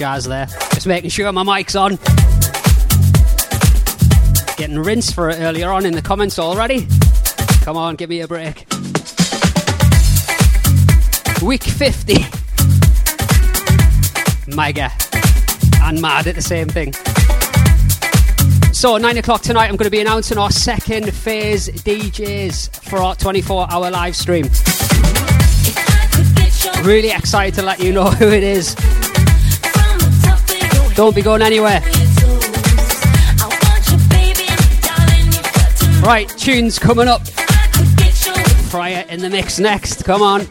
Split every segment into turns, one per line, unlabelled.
jazz there. Just making sure my mic's on. Getting rinsed for it earlier on in the comments already. Come on, give me a break. Week 50. Mega and mad at the same thing. So, 9 o'clock tonight, I'm going to be announcing our second phase DJs for our 24 hour live stream. Really excited to let you know who it is. Don't be going anywhere. Right, tunes coming up. Fryer in the mix next. Come on.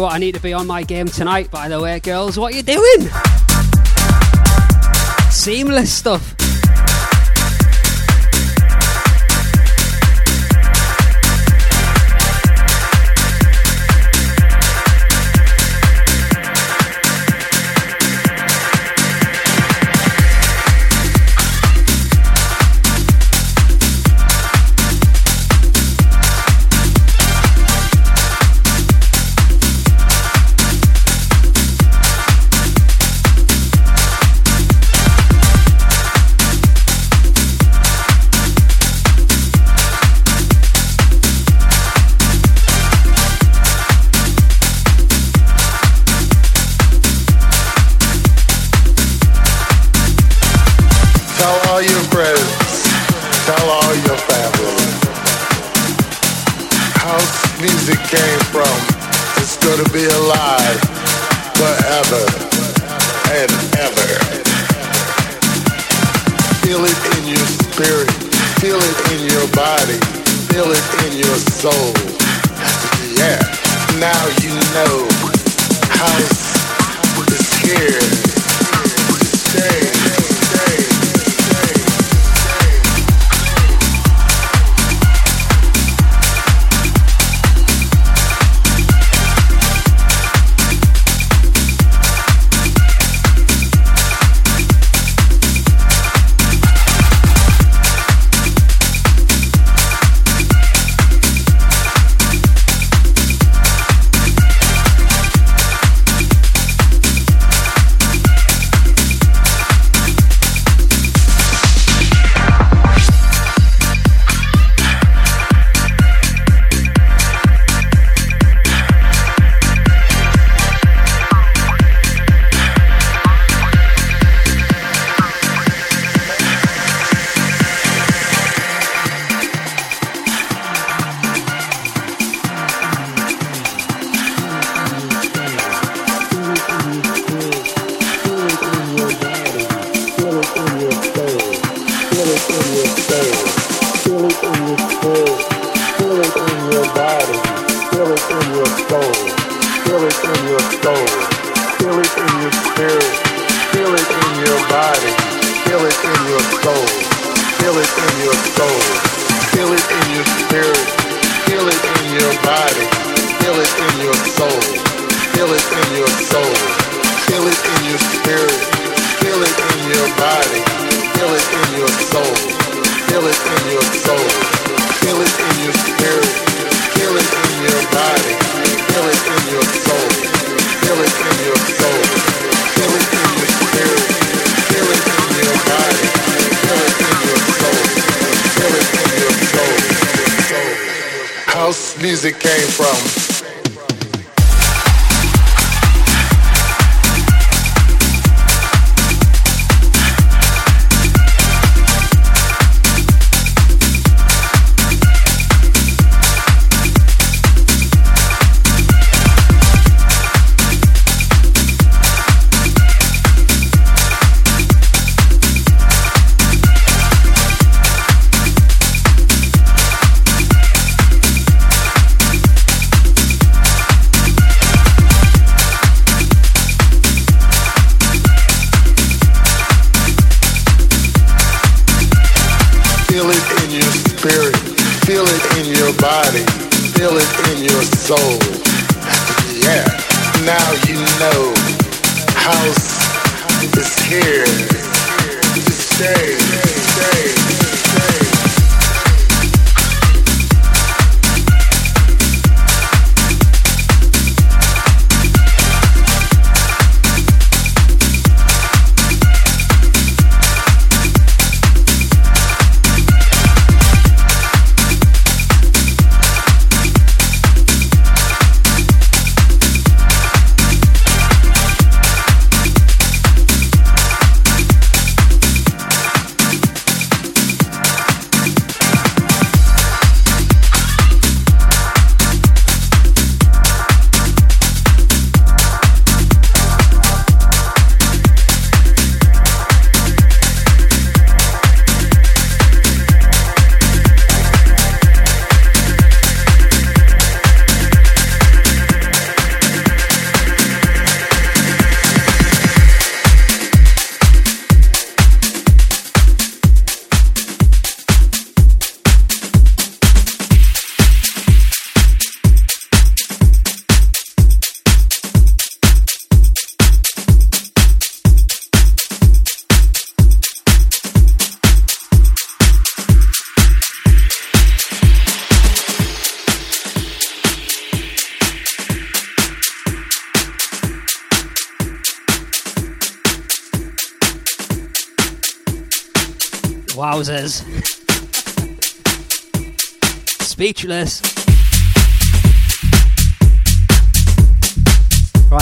You what, I need to be on my game tonight, by the way, girls. What are you doing? Seamless stuff.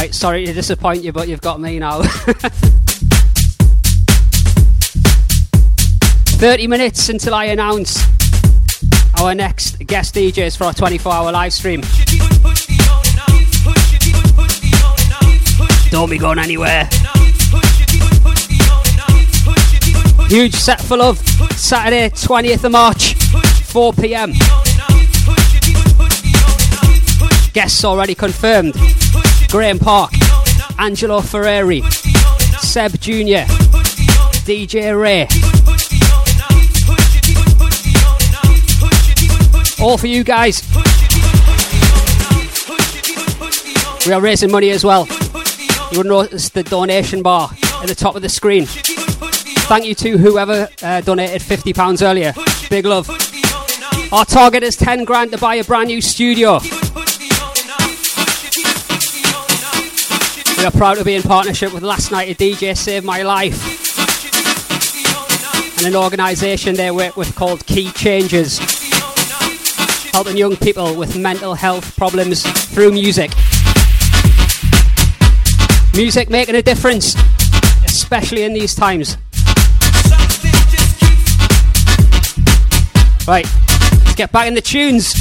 Right, sorry to disappoint you, but you've got me now. 30 minutes until I announce our next guest DJs for our 24 hour live stream. Don't be going anywhere. Huge set full of Saturday, 20th of March, 4 pm. Guests already confirmed Graeme Park, Angelo Ferrari, Seb Jr., DJ Ray. All for you guys. We are raising money as well. You will notice the donation bar at the top of the screen. Thank you to whoever uh, donated £50 earlier. Big love. Our target is 10 grand to buy a brand new studio. We are proud to be in partnership with Last Night a DJ Saved My Life and an organisation they work with called Key Changes, helping young people with mental health problems through music. Music making a difference, especially in these times. Right, let's get back in the tunes.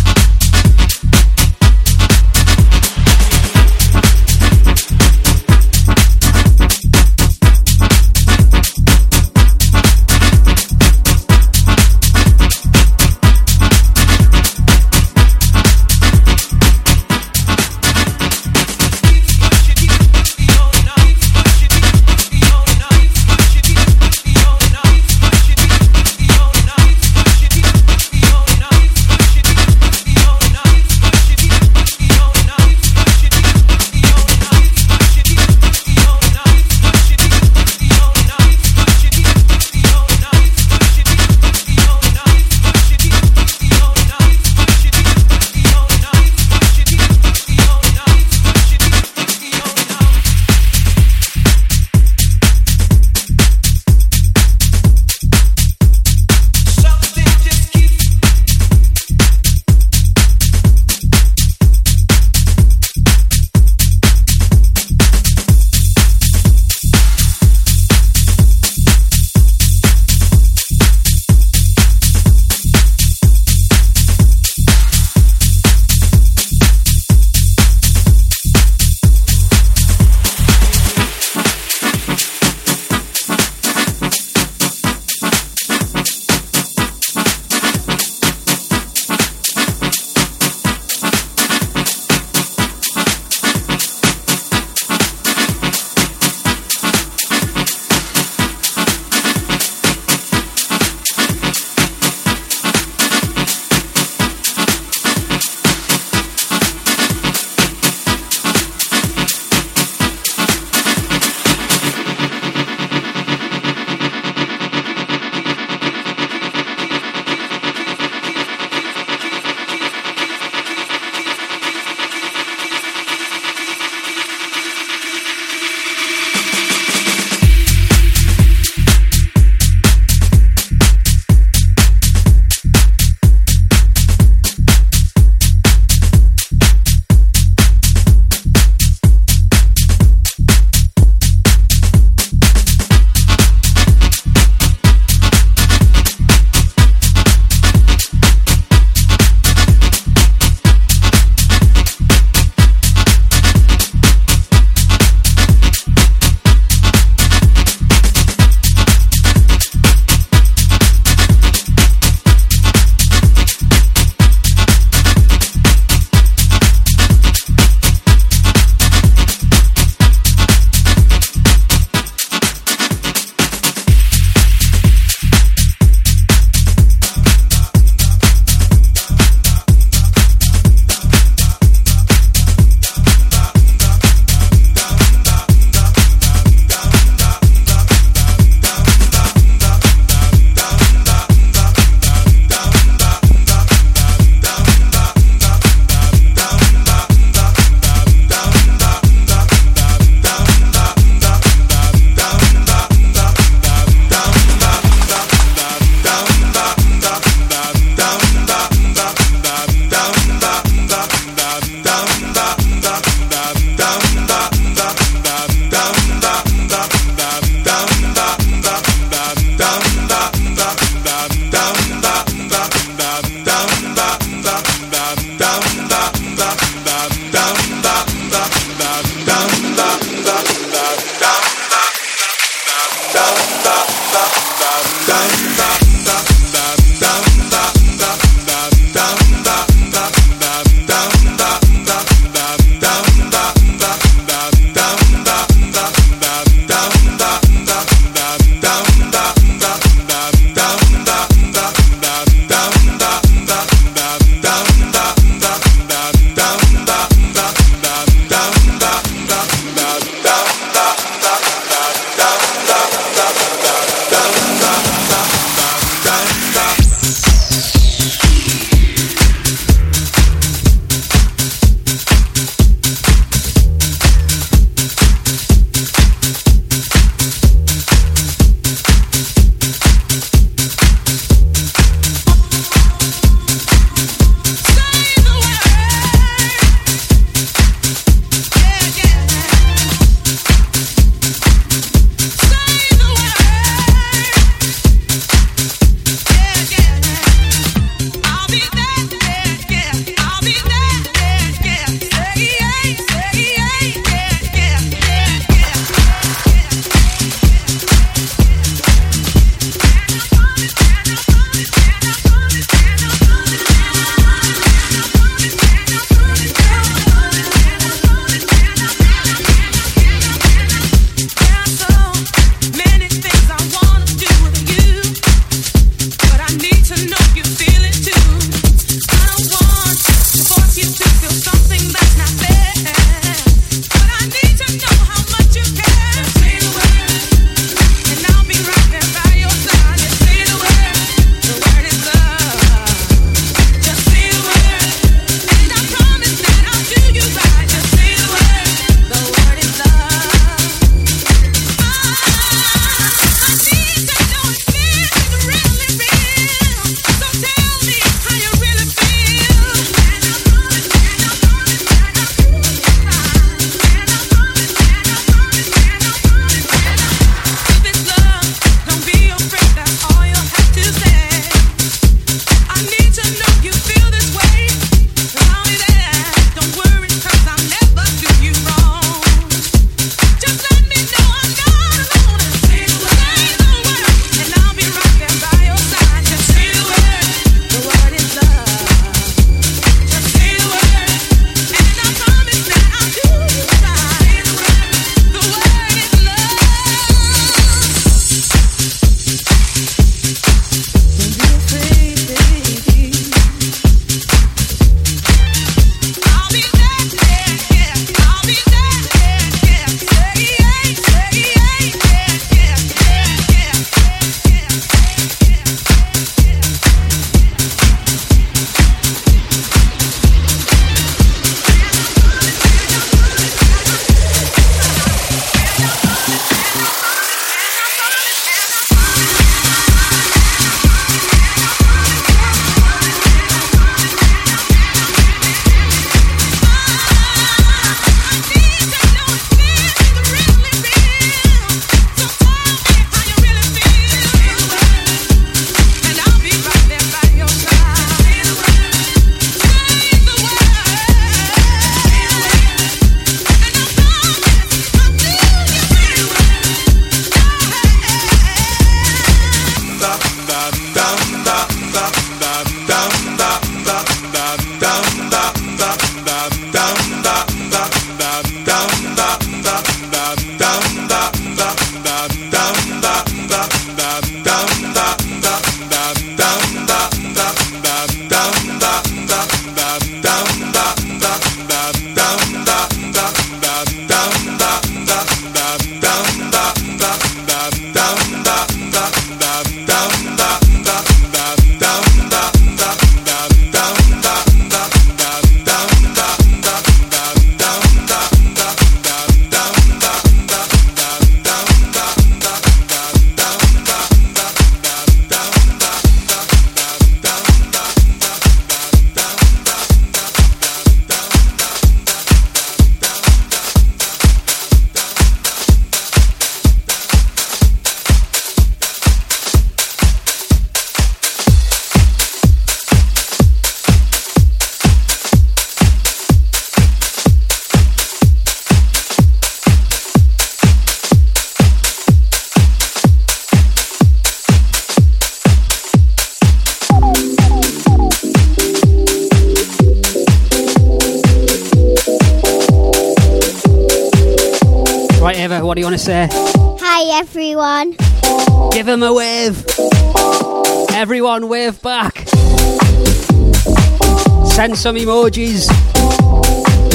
Some emojis.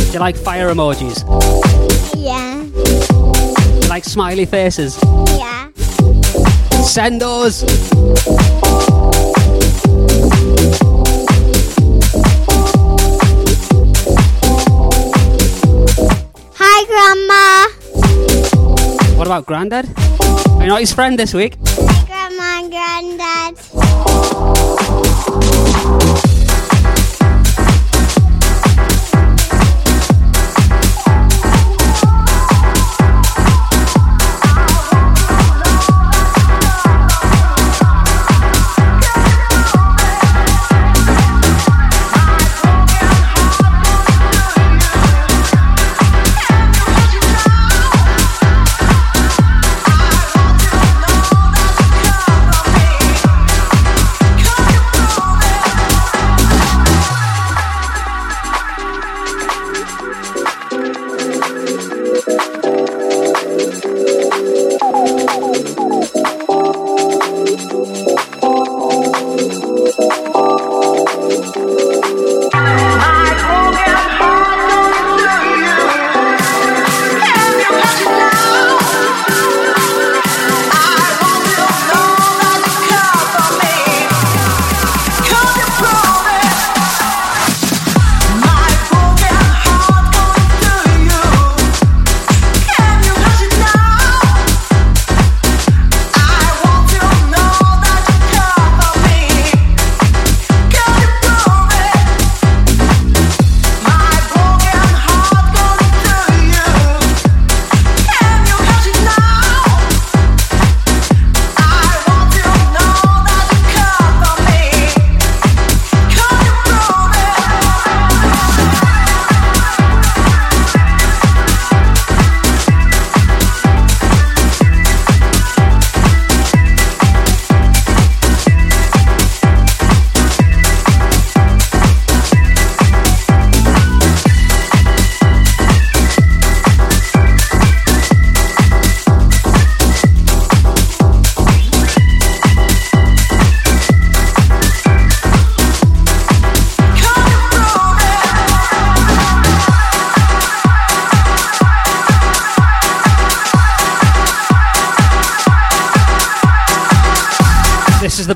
Do you like fire emojis?
Yeah.
Do you like smiley faces?
Yeah.
Send those.
Hi, Grandma.
What about Grandad? Are you not his friend this week?
Hi, Grandma and Granddad.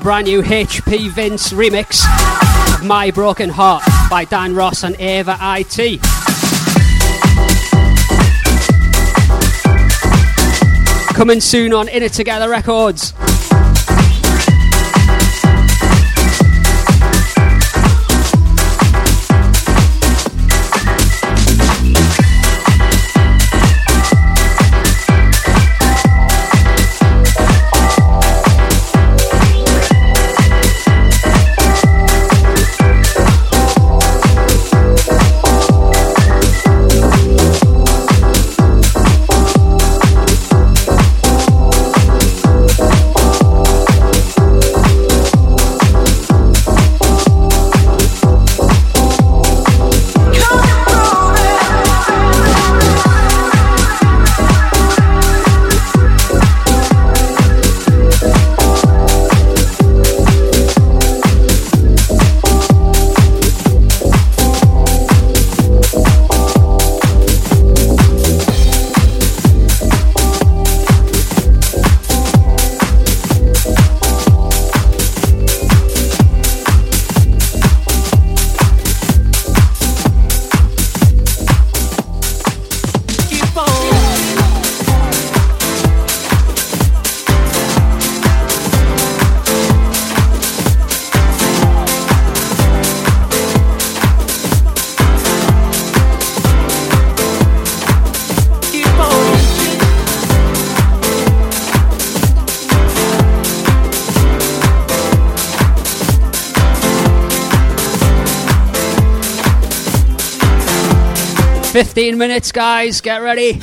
Brand new HP Vince remix of My Broken Heart by Dan Ross and Ava IT. Coming soon on In It Together Records. Fifteen minutes, guys. Get ready.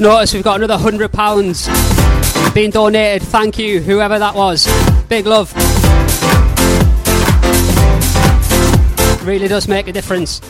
Just noticed we've got another hundred pounds being donated. Thank you, whoever that was. Big love. Really does make a difference.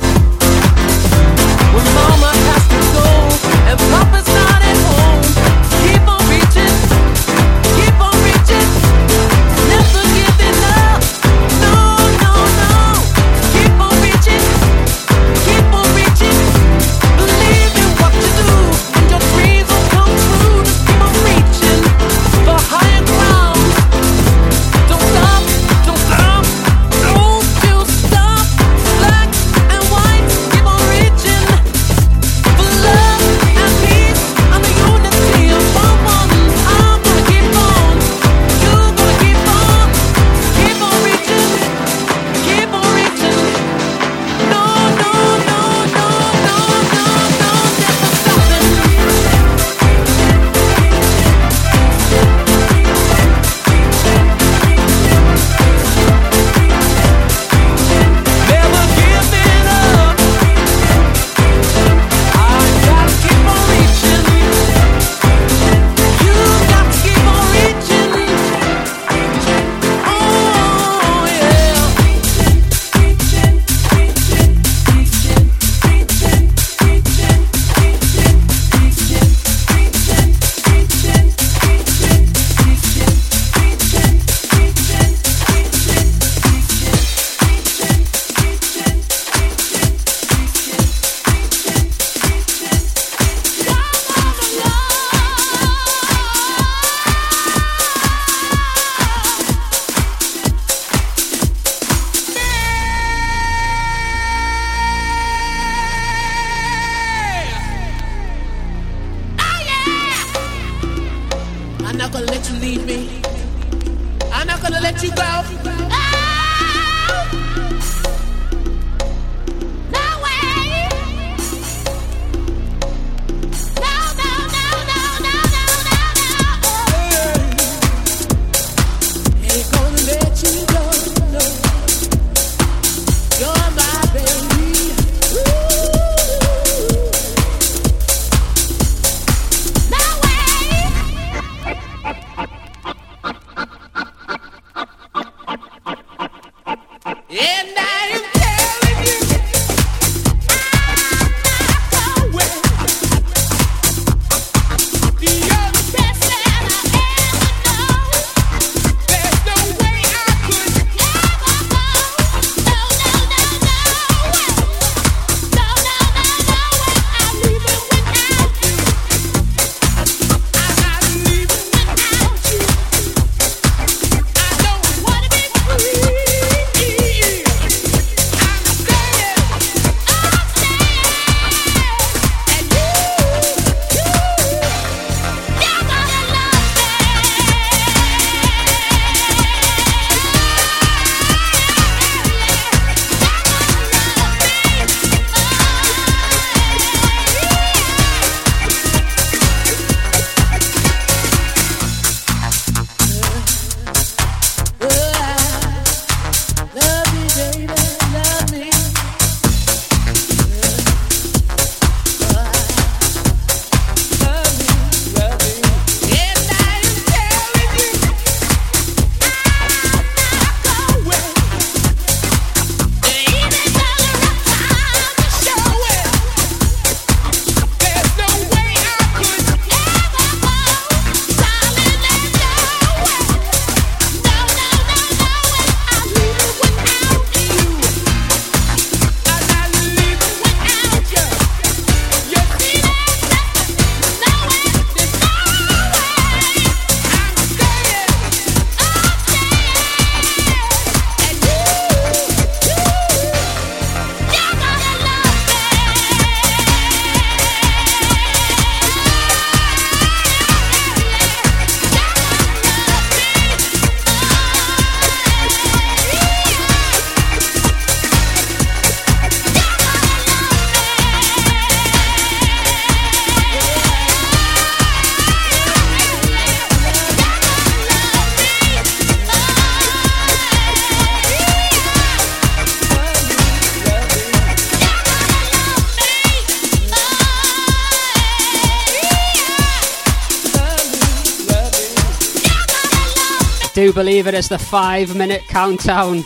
Believe it is the five minute countdown.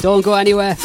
Don't go anywhere.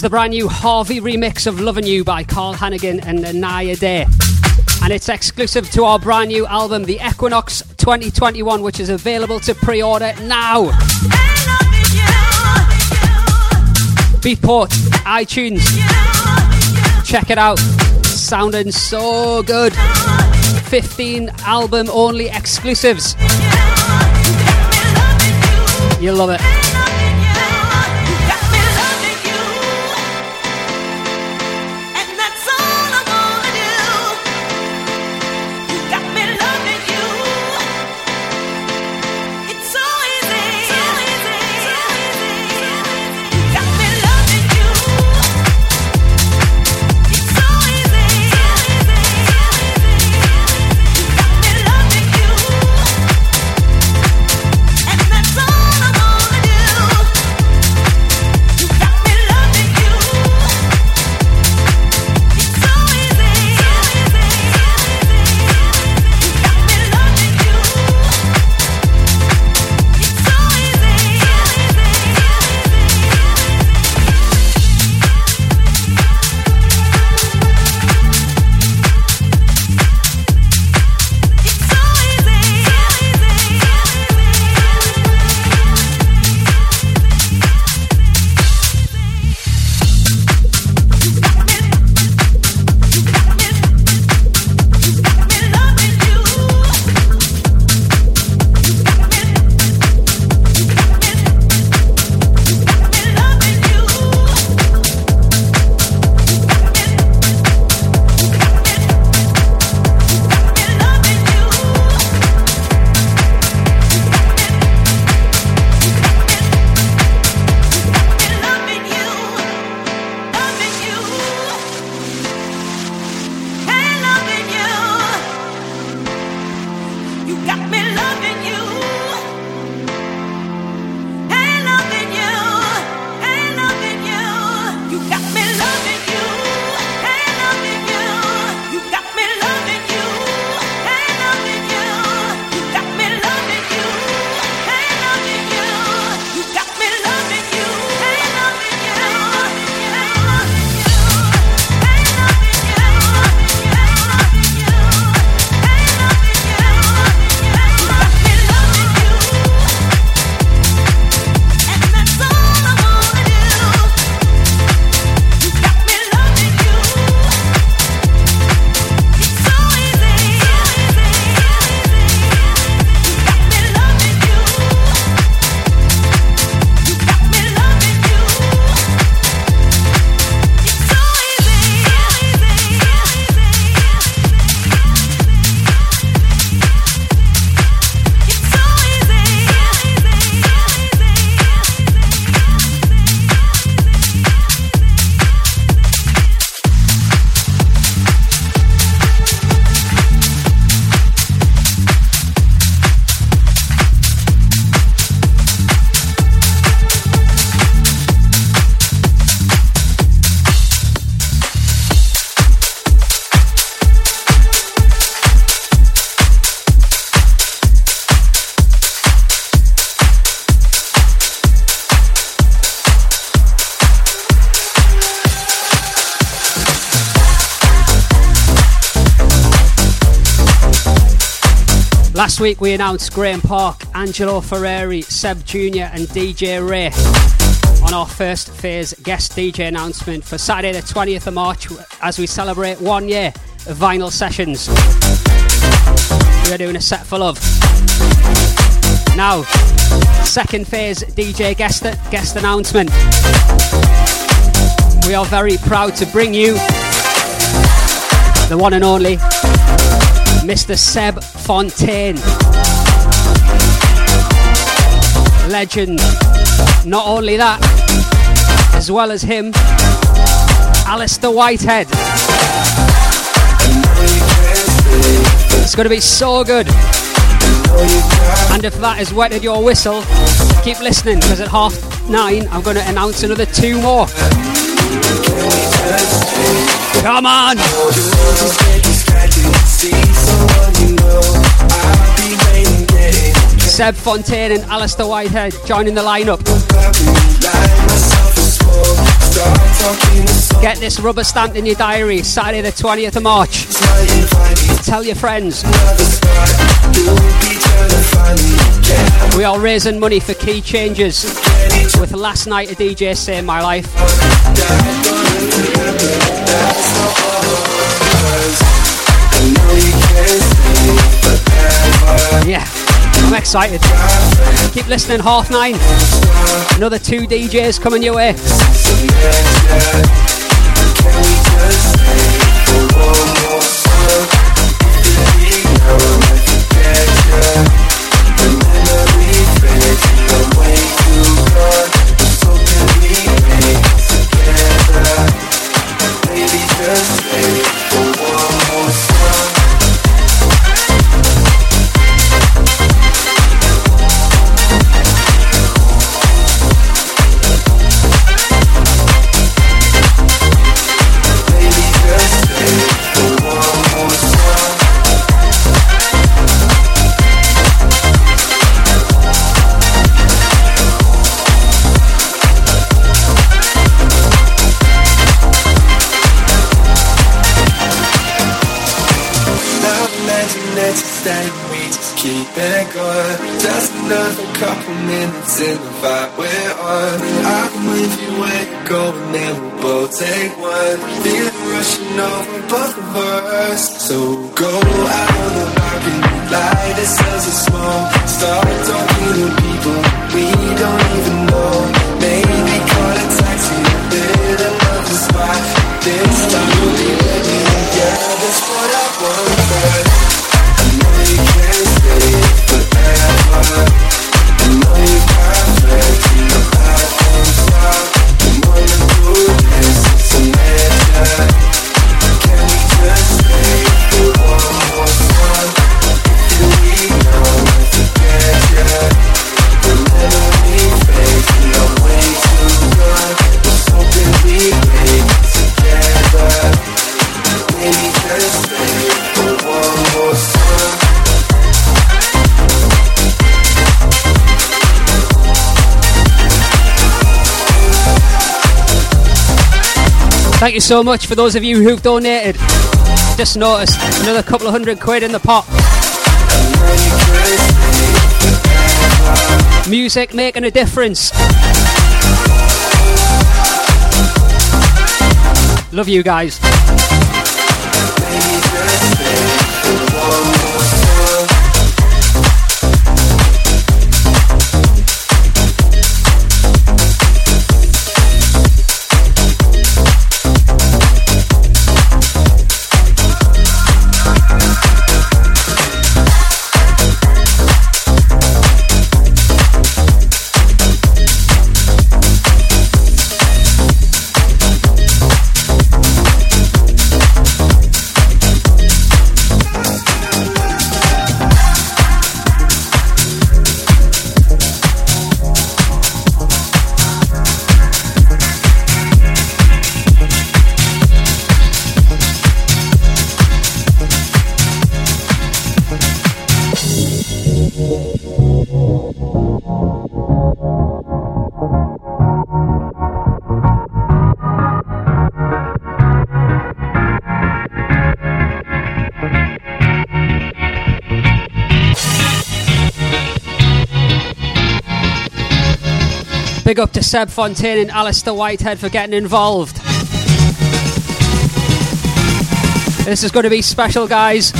The brand new Harvey remix of Loving You by Carl Hanaghan and Naya Day. And it's exclusive to our brand new album, The Equinox 2021, which is available to pre order now. Beatport, iTunes. Check it out. Sounding so good. 15 album only exclusives. You'll love it.
Week we announced Graeme Park, Angelo Ferrari, Seb Jr., and DJ Ray on our first phase guest DJ announcement for Saturday, the 20th of March, as we celebrate one year of vinyl sessions. We are doing a set full of. Now, second phase DJ guest, guest announcement. We are very proud to bring you the one and only Mr. Seb Fontaine. Legend. Not only that, as well as him, Alistair Whitehead. It's going to be so good. And if that has wetted your whistle, keep listening because at half nine I'm going to announce another two more. Come on! Seb Fontaine and Alistair Whitehead joining the lineup. Get this rubber stamped in your diary, Saturday the 20th of March. Tell your friends. We are raising money for key changes with last night a DJ saying my life. Yeah, I'm excited. Keep listening, half nine. Another two DJs coming your way. Bye. Thank you so much for those of you who've donated. Just noticed another couple of hundred quid in the pot. Music making a difference. Love you guys.
Seb Fontaine and Alistair Whitehead for getting involved. This is going to be special, guys.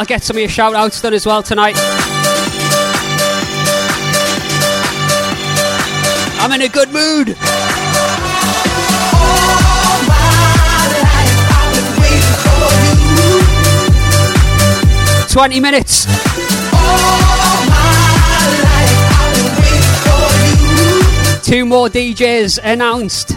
I'll get some of your shout outs done as well tonight. I'm in a good mood. Twenty minutes. Two more DJs announced.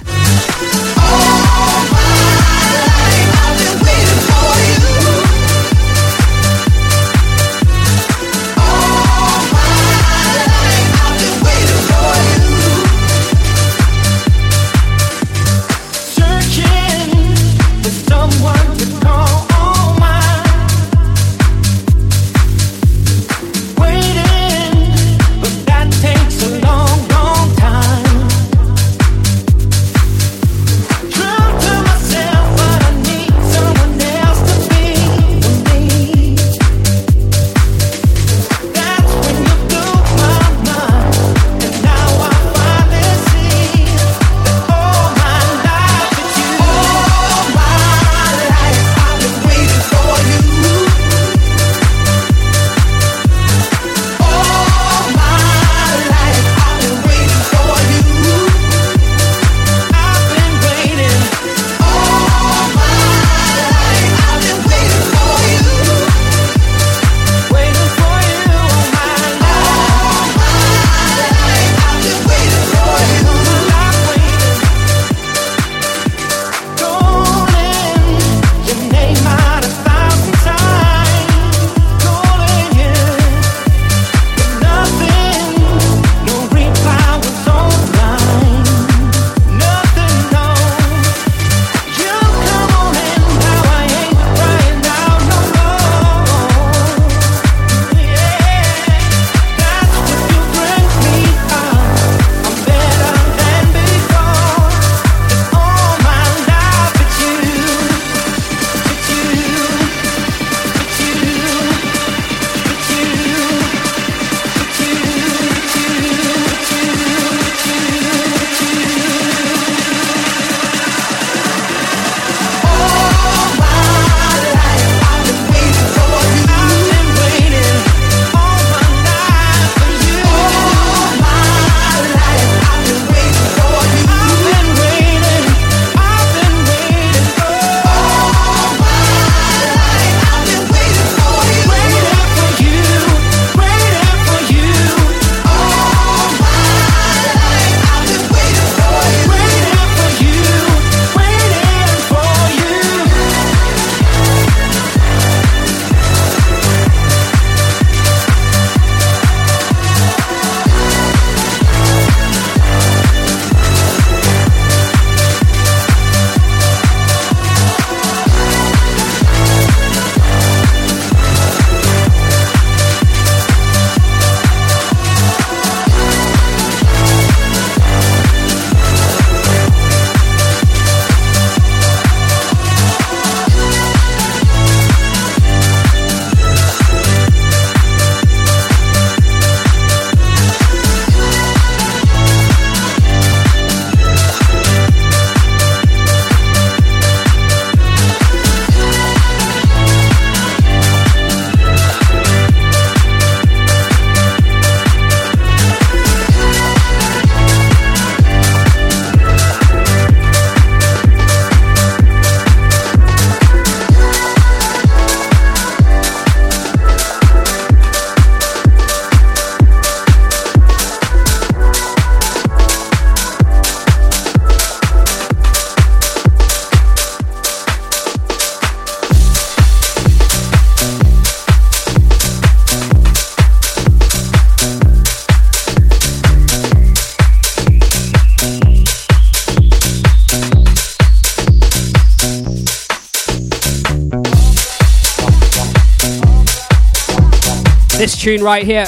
Tune right here,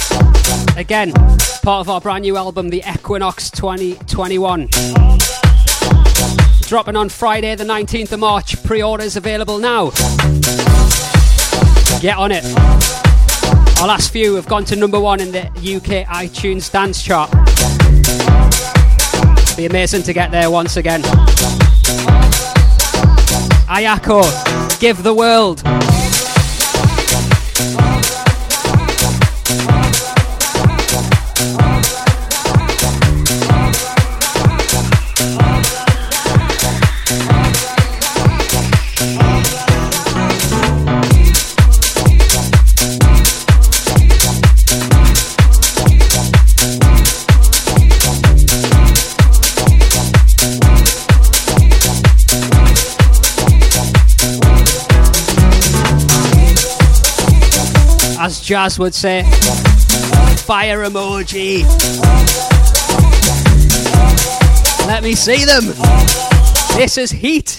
again, part of our brand new album, The Equinox 2021. Dropping on Friday, the 19th of March. Pre orders available now. Get on it. Our last few have gone to number one in the UK iTunes dance chart. Be amazing to get there once again. Ayako, give the world. Jazz would say, fire emoji. Let me see them. This is heat.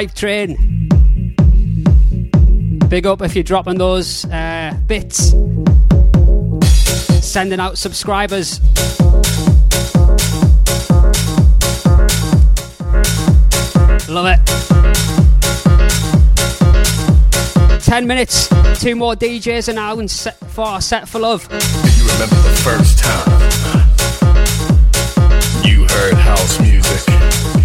Live Train. Big up if you're dropping those uh, bits, sending out subscribers. Love it. 10 minutes, two more DJs an hour set for our set for love.
Do you remember the first time you heard house music?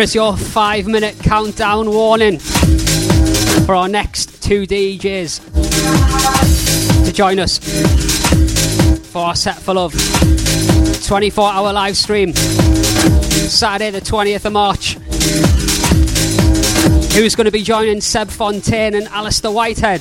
Here is your five minute countdown warning for our next two DJs to join us for our Set for Love 24 hour live stream Saturday, the 20th of March. Who's going to be joining Seb Fontaine and Alistair Whitehead?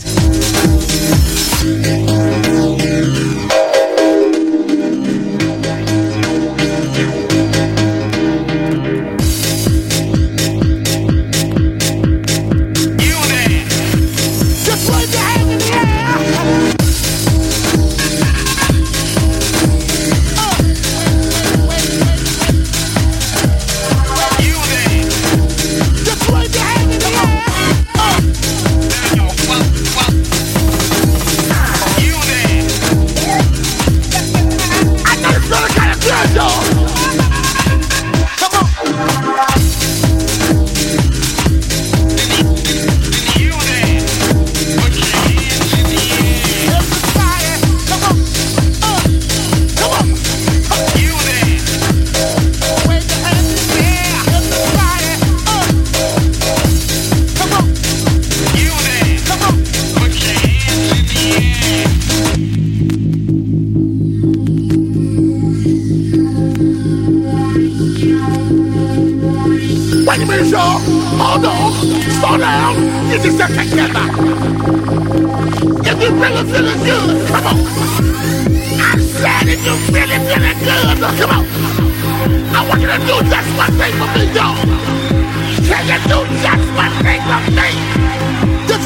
One thing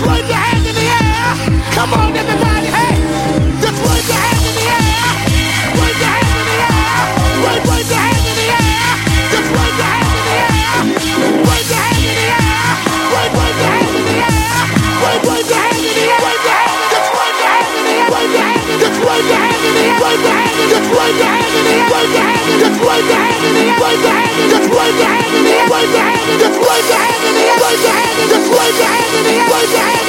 for in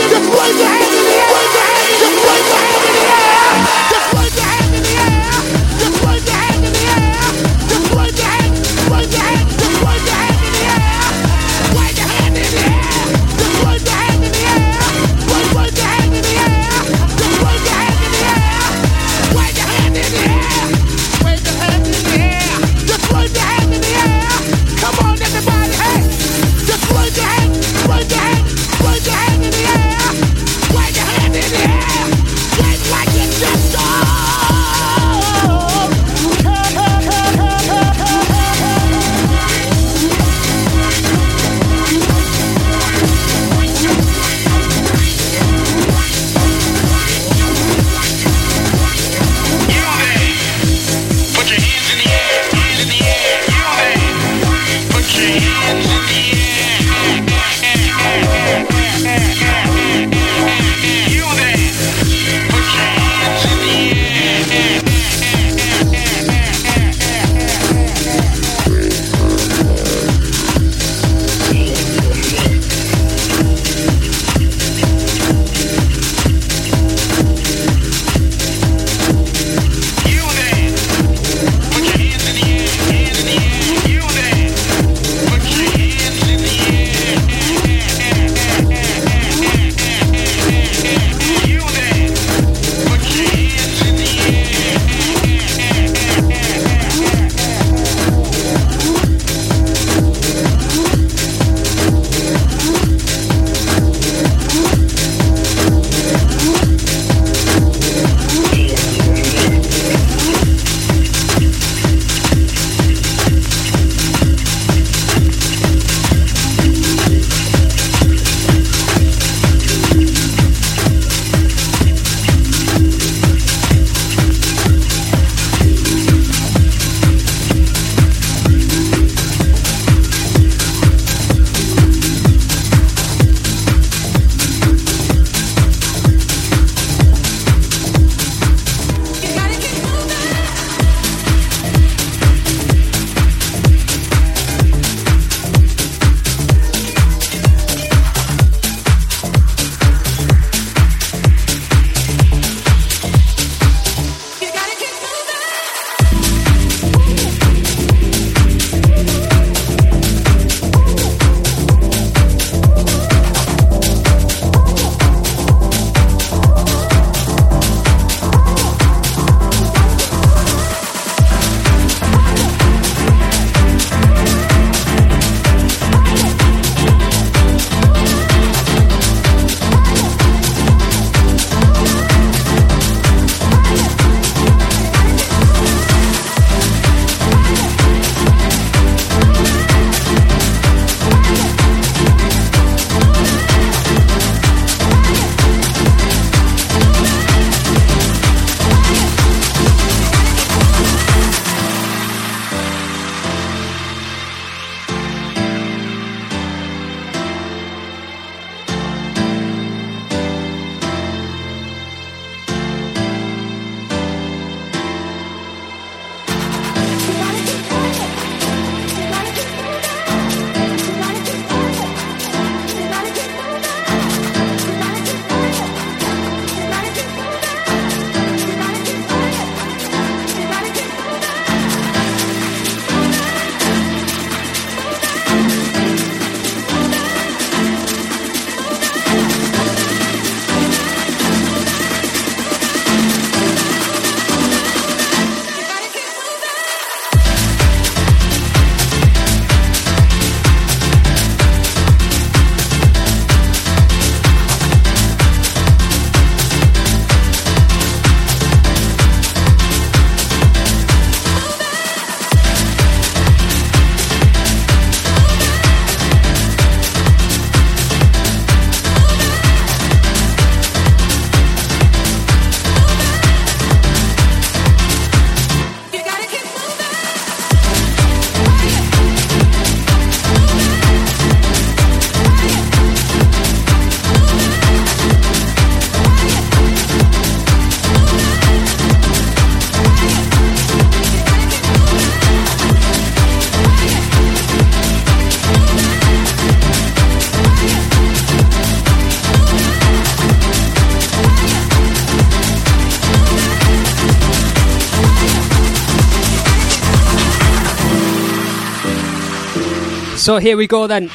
So here we go then.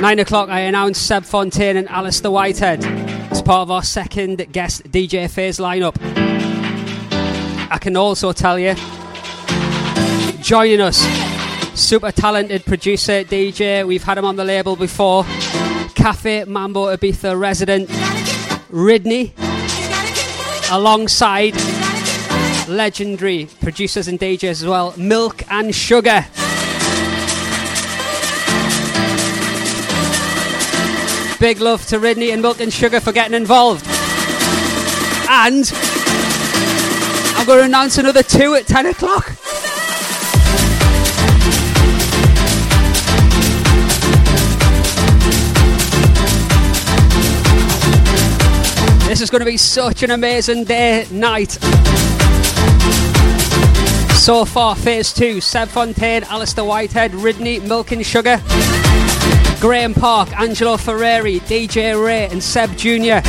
Nine o'clock, I announce Seb Fontaine and Alistair Whitehead as part of our second guest DJ phase lineup. I can also tell you, joining us, super talented producer DJ. We've had him on the label before. Cafe Mambo Ibiza resident Ridney, alongside legendary producers and DJs as well, Milk and Sugar. Big love to Ridney and Milk and Sugar for getting involved. And I'm going to announce another two at 10 o'clock. This is going to be such an amazing day, night. So far, phase two Seb Fontaine, Alistair Whitehead, Ridney, Milk and Sugar. Graeme Park, Angelo Ferreri, DJ Ray, and Seb Jr.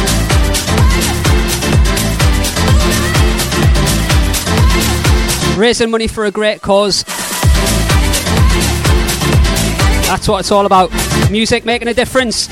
Raising money for a great cause. That's what it's all about. Music making a difference.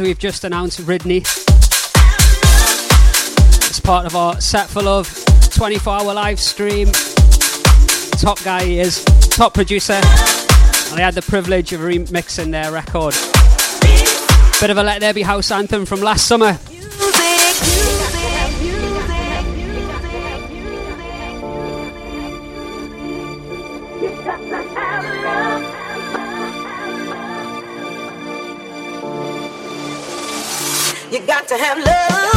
We've just announced, Ridney It's part of our Set for Love 24 hour live stream. Top guy he is, top producer, and I had the privilege of remixing their record. Bit of a Let There Be House anthem from last summer.
Got to have love.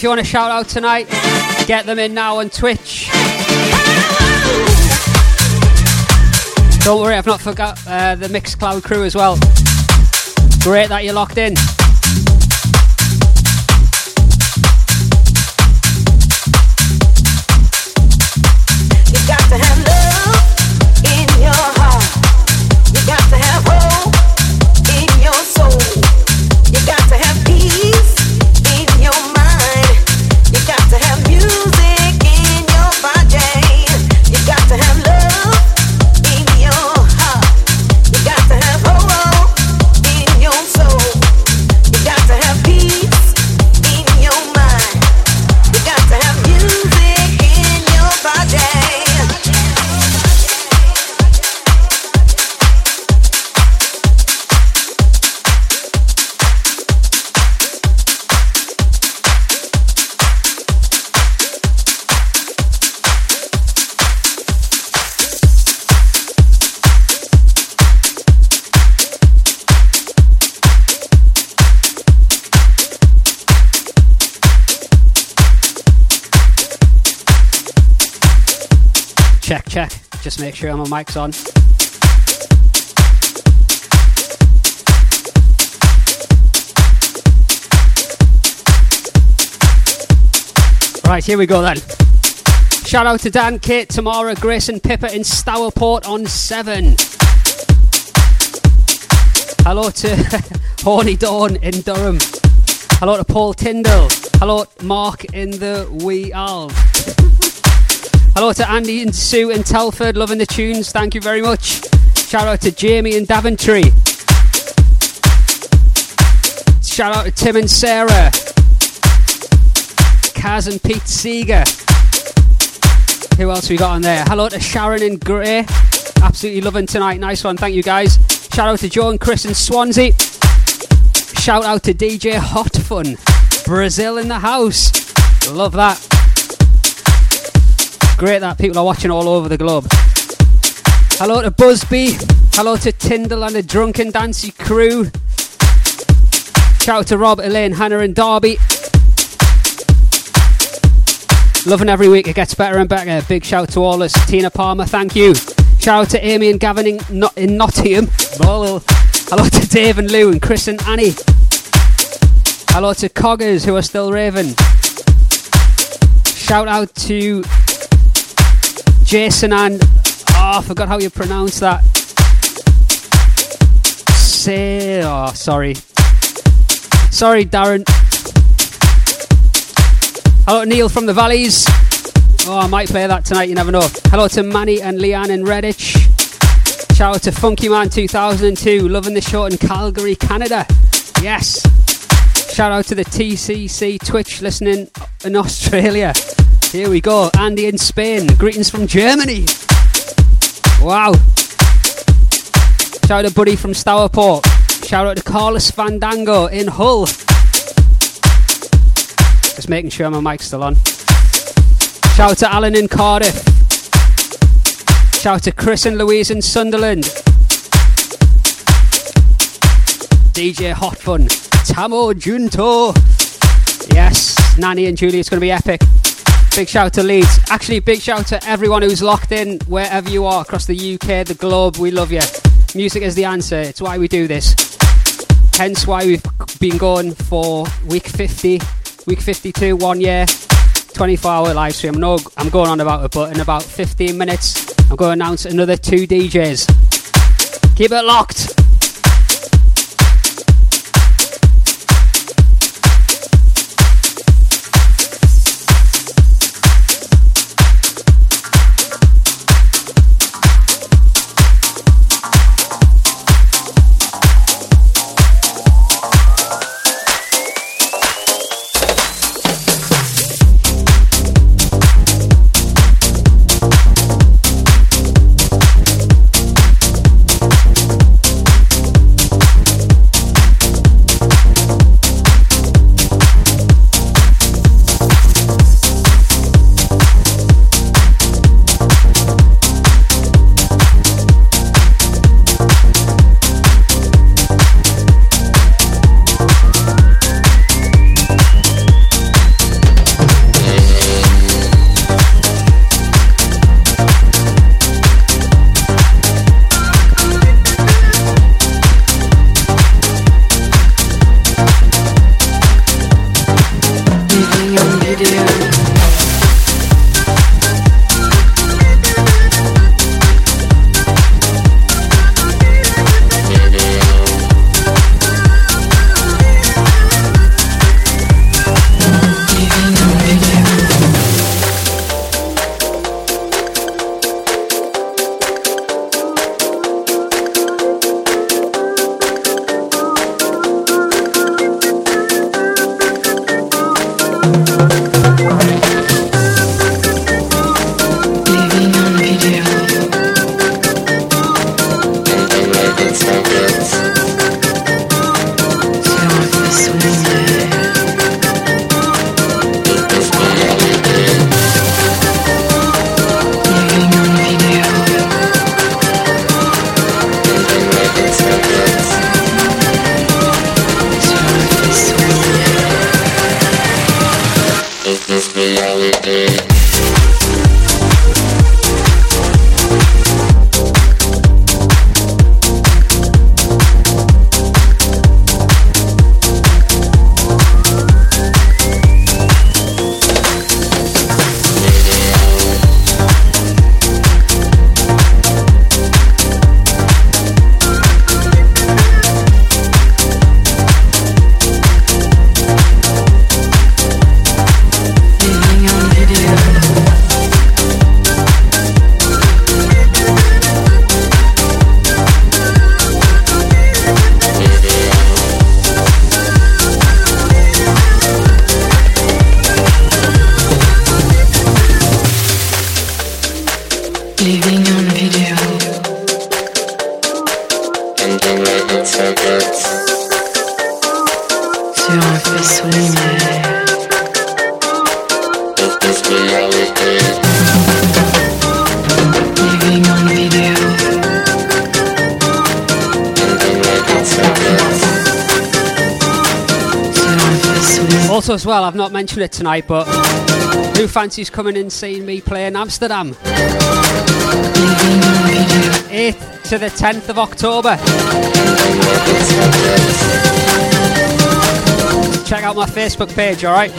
If you want a shout out tonight, get them in now on Twitch. Don't worry, I've not forgot uh, the Mixcloud crew as well. Great that you're locked in. Make sure my mic's on. Right, here we go then. Shout out to Dan, Kate, Tamara, Grace, and Pippa in Stourport on 7. Hello to Horny Dawn in Durham. Hello to Paul Tyndall. Hello, Mark in the Wee Alv. Hello to Andy and Sue and Telford, loving the tunes. Thank you very much. Shout out to Jamie and Daventry. Shout out to Tim and Sarah. Kaz and Pete Seeger. Who else we got on there? Hello to Sharon and Gray. Absolutely loving tonight. Nice one. Thank you guys. Shout out to Joe and Chris in Swansea. Shout out to DJ Hot Fun. Brazil in the house. Love that. Great that people are watching all over the globe. Hello to Busby. Hello to Tyndall and the Drunken Dancy crew. Shout out to Rob, Elaine, Hannah, and Darby. Loving every week, it gets better and better. Big shout to all us. Tina Palmer, thank you. Shout out to Amy and Gavin in, Not- in Nottingham. Hello to Dave and Lou and Chris and Annie. Hello to Coggers who are still raving. Shout out to Jason and oh, I forgot how you pronounce that. Say, oh, sorry, sorry, Darren. Hello Neil from the Valleys. Oh, I might play that tonight. You never know. Hello to Manny and Leanne in Redditch. Shout out to Funky Man 2002, loving the show in Calgary, Canada. Yes. Shout out to the TCC Twitch listening in Australia. Here we go. Andy in Spain. Greetings from Germany. Wow. Shout out to Buddy from Stourport. Shout out to Carlos Fandango in Hull. Just making sure my mic's still on. Shout out to Alan in Cardiff. Shout out to Chris and Louise in Sunderland. DJ Hot Fun. Tamo Junto. Yes, Nanny and Julie, it's going to be epic. Big shout out to Leeds. Actually, big shout out to everyone who's locked in wherever you are across the UK, the globe. We love you. Music is the answer. It's why we do this. Hence why we've been going for week 50, week 52, one year, 24 hour live stream. No, I'm going on about it, but in about 15 minutes, I'm going to announce another two DJs. Keep it locked. Mentioned it tonight, but who fancies coming and seeing me play in Amsterdam? 8th to the 10th of October. Check out my Facebook page, alright?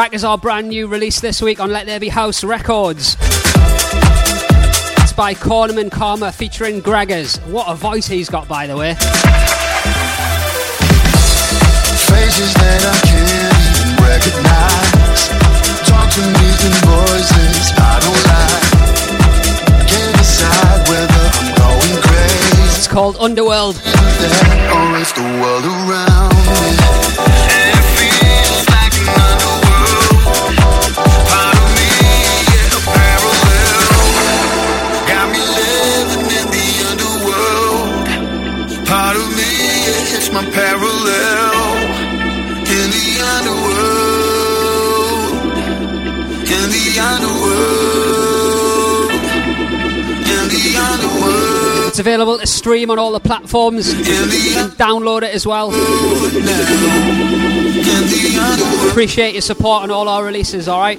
Track is our brand new release this week on Let There Be House Records. It's by Cornerman Karma featuring Gregors. What a voice he's got, by the way.
Faces that I can't even recognize. Talk to me in voices I don't like. Can't decide whether
called Underworld.
Or is the world
available to stream on all the platforms. You can download it as well. Appreciate your support on all our releases, alright?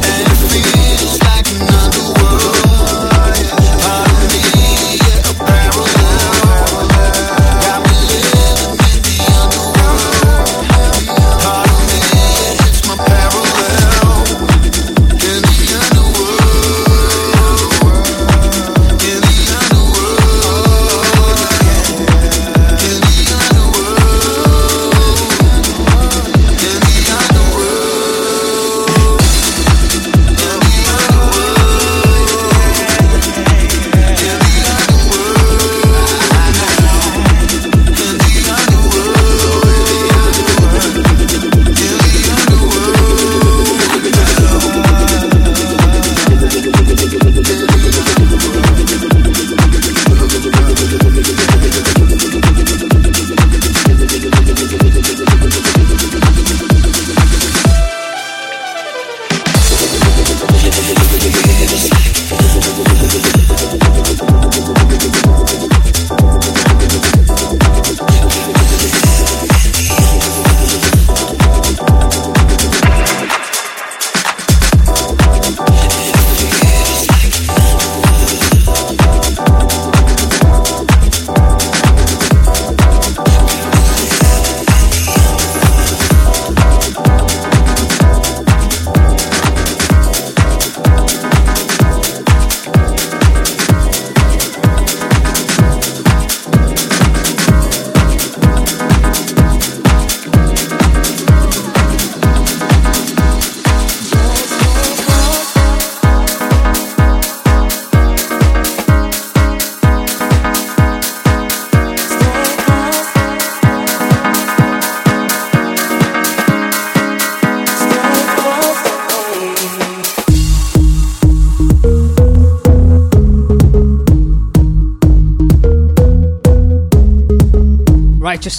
just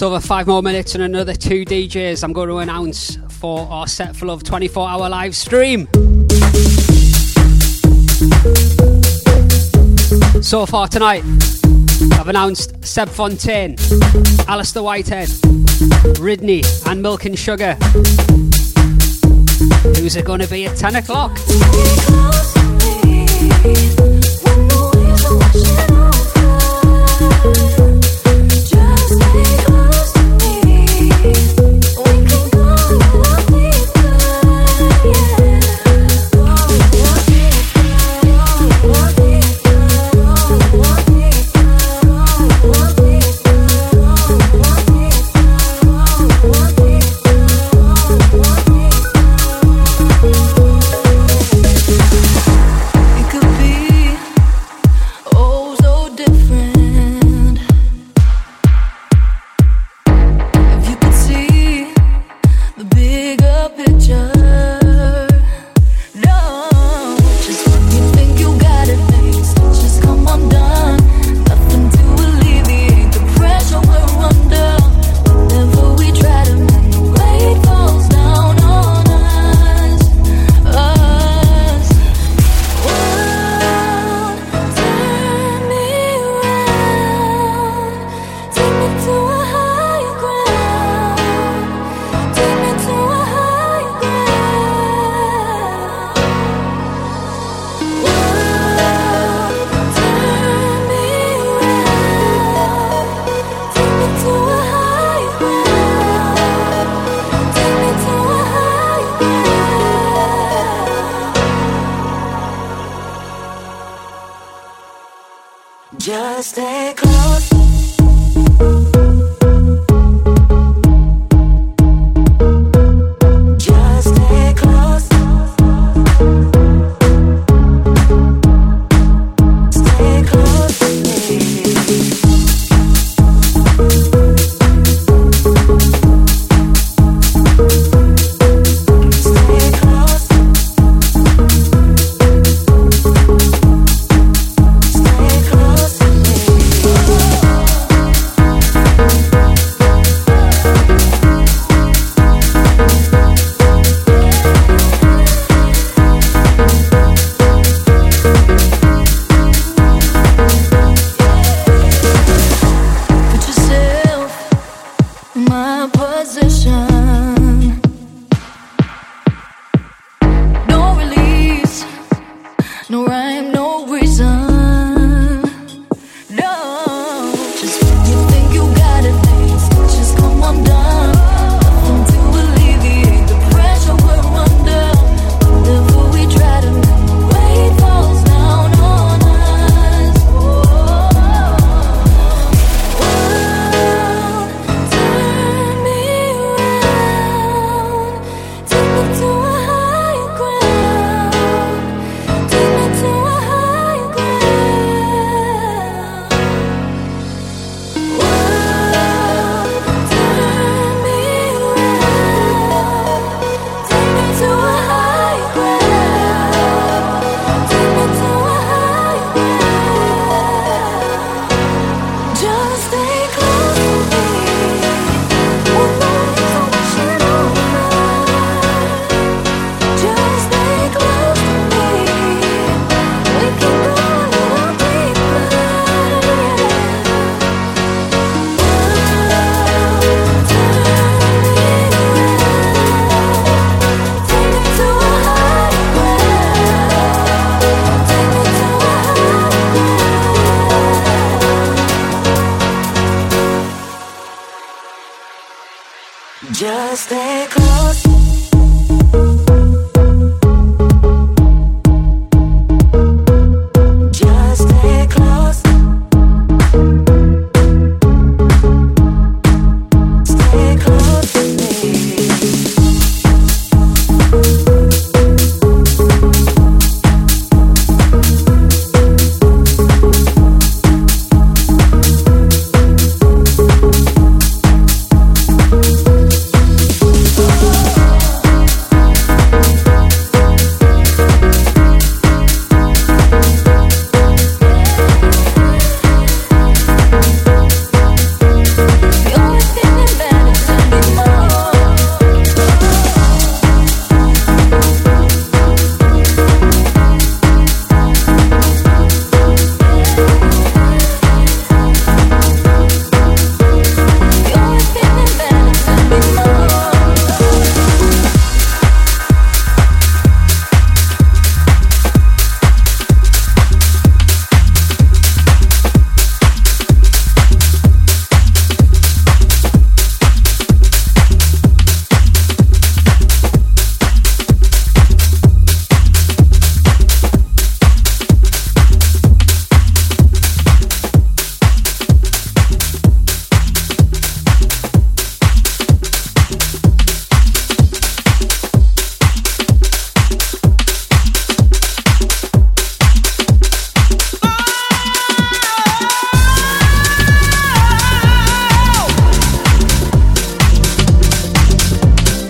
over five more minutes and another two DJs I'm going to announce for our Set for Love 24 hour live stream. So far tonight, I've announced Seb Fontaine, Alistair Whitehead, Ridney, and Milk and Sugar. Who's it going to be at 10 o'clock?
It could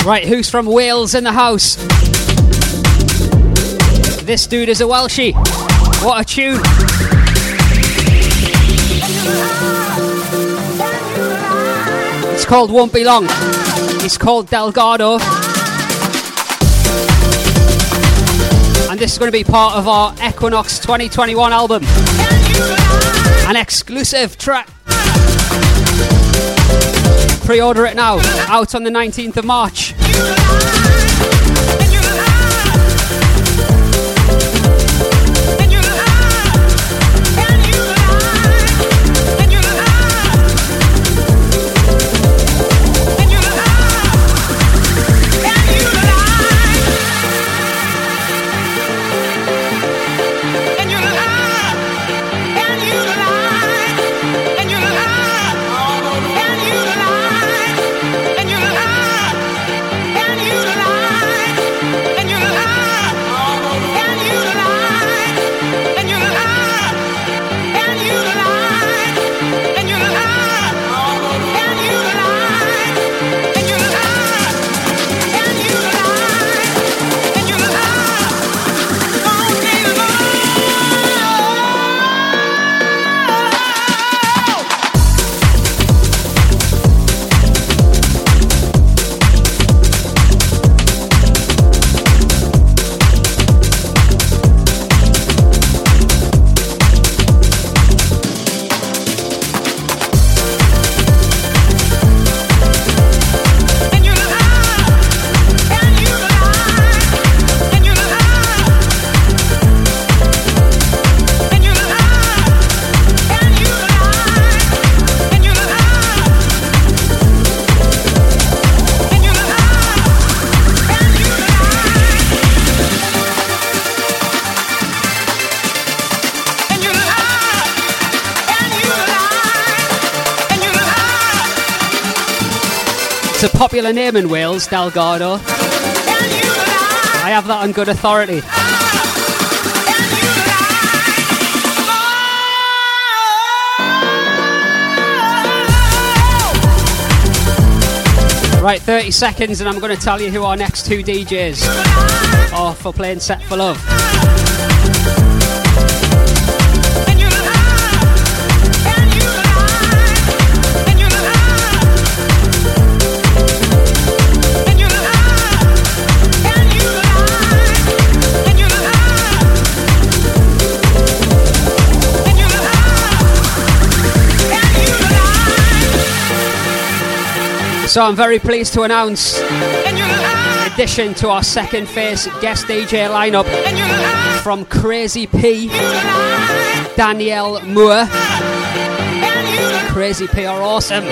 Right, who's from Wales in the house? This dude is a Welshie. What a tune! It's called Won't Be Long. It's called Delgado. And this is going to be part of our Equinox 2021 album. An exclusive track. Pre order it now, out on the 19th of March
you lie.
Popular name in Wales, Delgado. I have that on good authority. Right, 30 seconds, and I'm going to tell you who our next two DJs are for playing Set for Love. So I'm very pleased to announce, in addition to our second phase guest DJ lineup from Crazy P, Danielle Moore. Crazy P are awesome.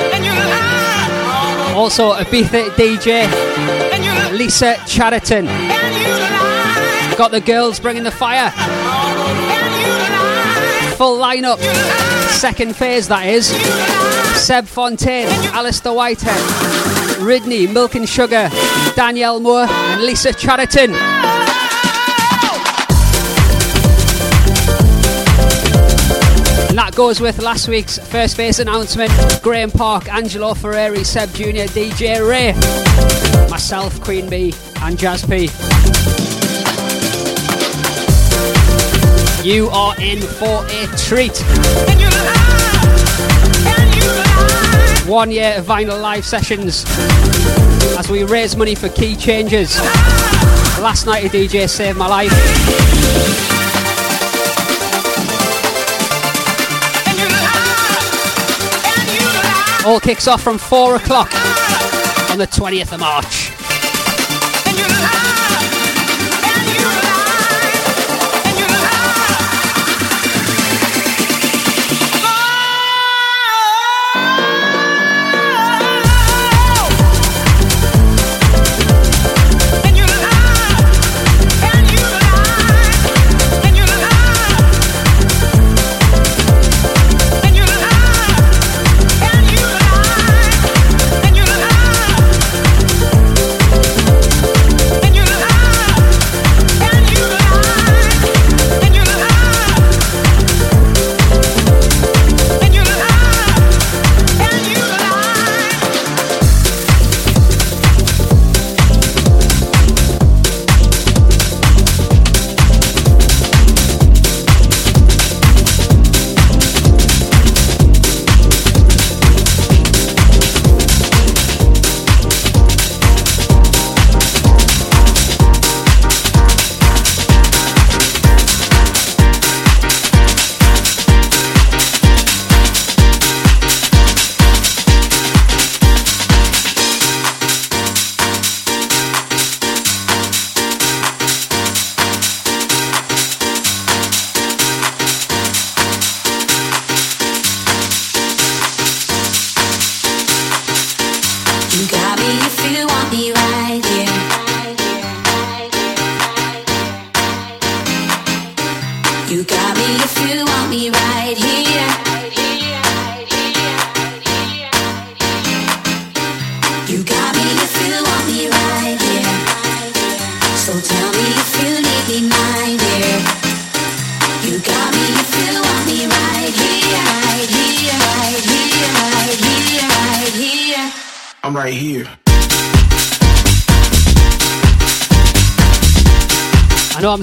Also a Ibiza DJ, Lisa Chatterton. Got the girls bringing the fire. Full lineup. Second phase, that is. Seb Fontaine, Alistair Whitehead, Ridney, Milk and Sugar, Danielle Moore, and Lisa Chatterton. And that goes with last week's first phase announcement Graeme Park, Angelo Ferreri, Seb Jr., DJ Ray, myself, Queen Bee, and Jazz P. You are in for a treat. One year of vinyl live sessions as we raise money for key changes. Last night a DJ saved my life. All kicks off from 4 o'clock on the 20th of March.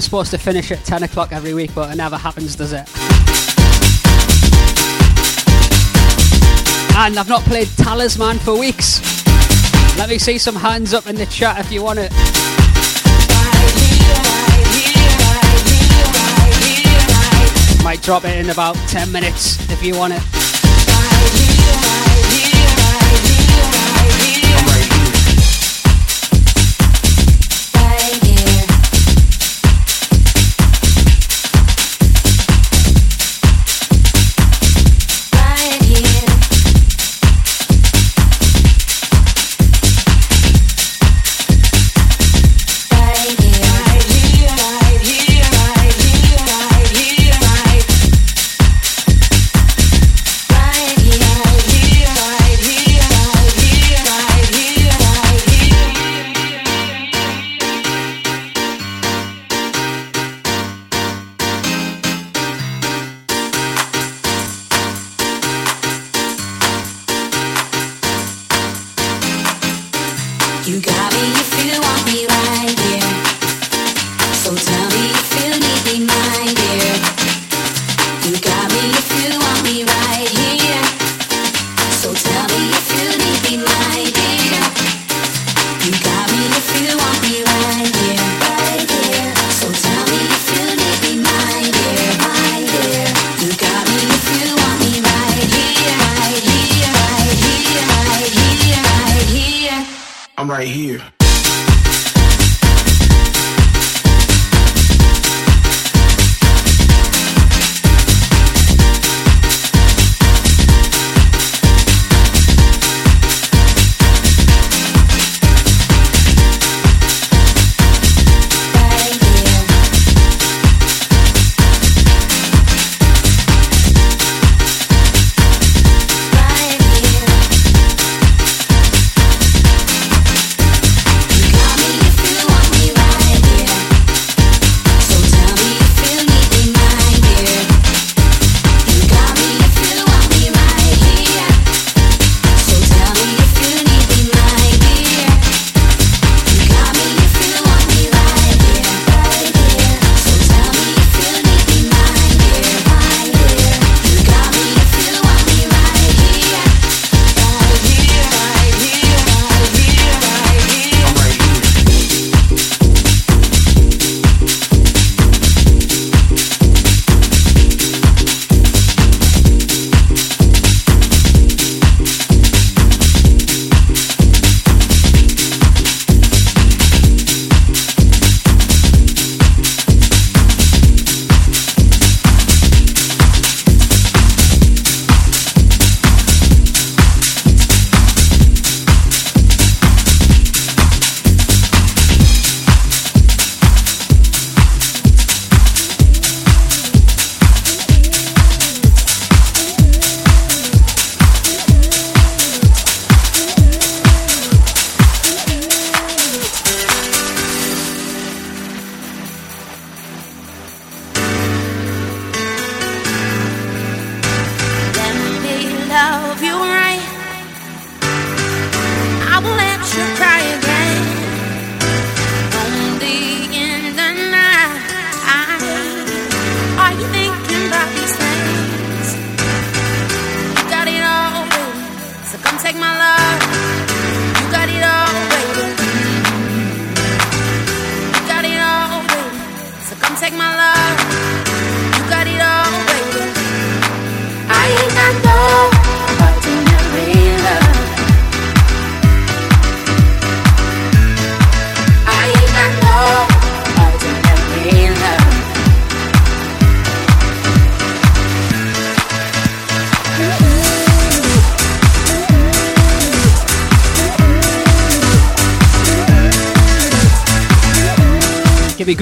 I'm
supposed to finish at 10 o'clock every week, but it never happens, does it? And I've not played Talisman for weeks. Let me see some hands up in the chat if you want it. Might drop it in about 10 minutes if you want it.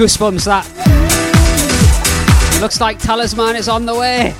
Goosebumps that. Looks like Talisman is on the way.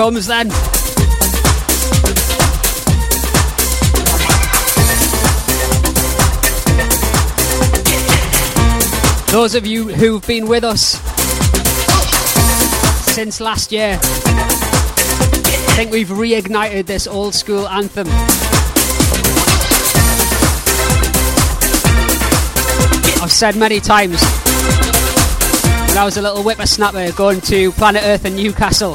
comes then. Those of you who've been with us since last year, I think we've reignited this old school anthem. I've said many times when I was a little whippersnapper going to planet Earth
and
Newcastle.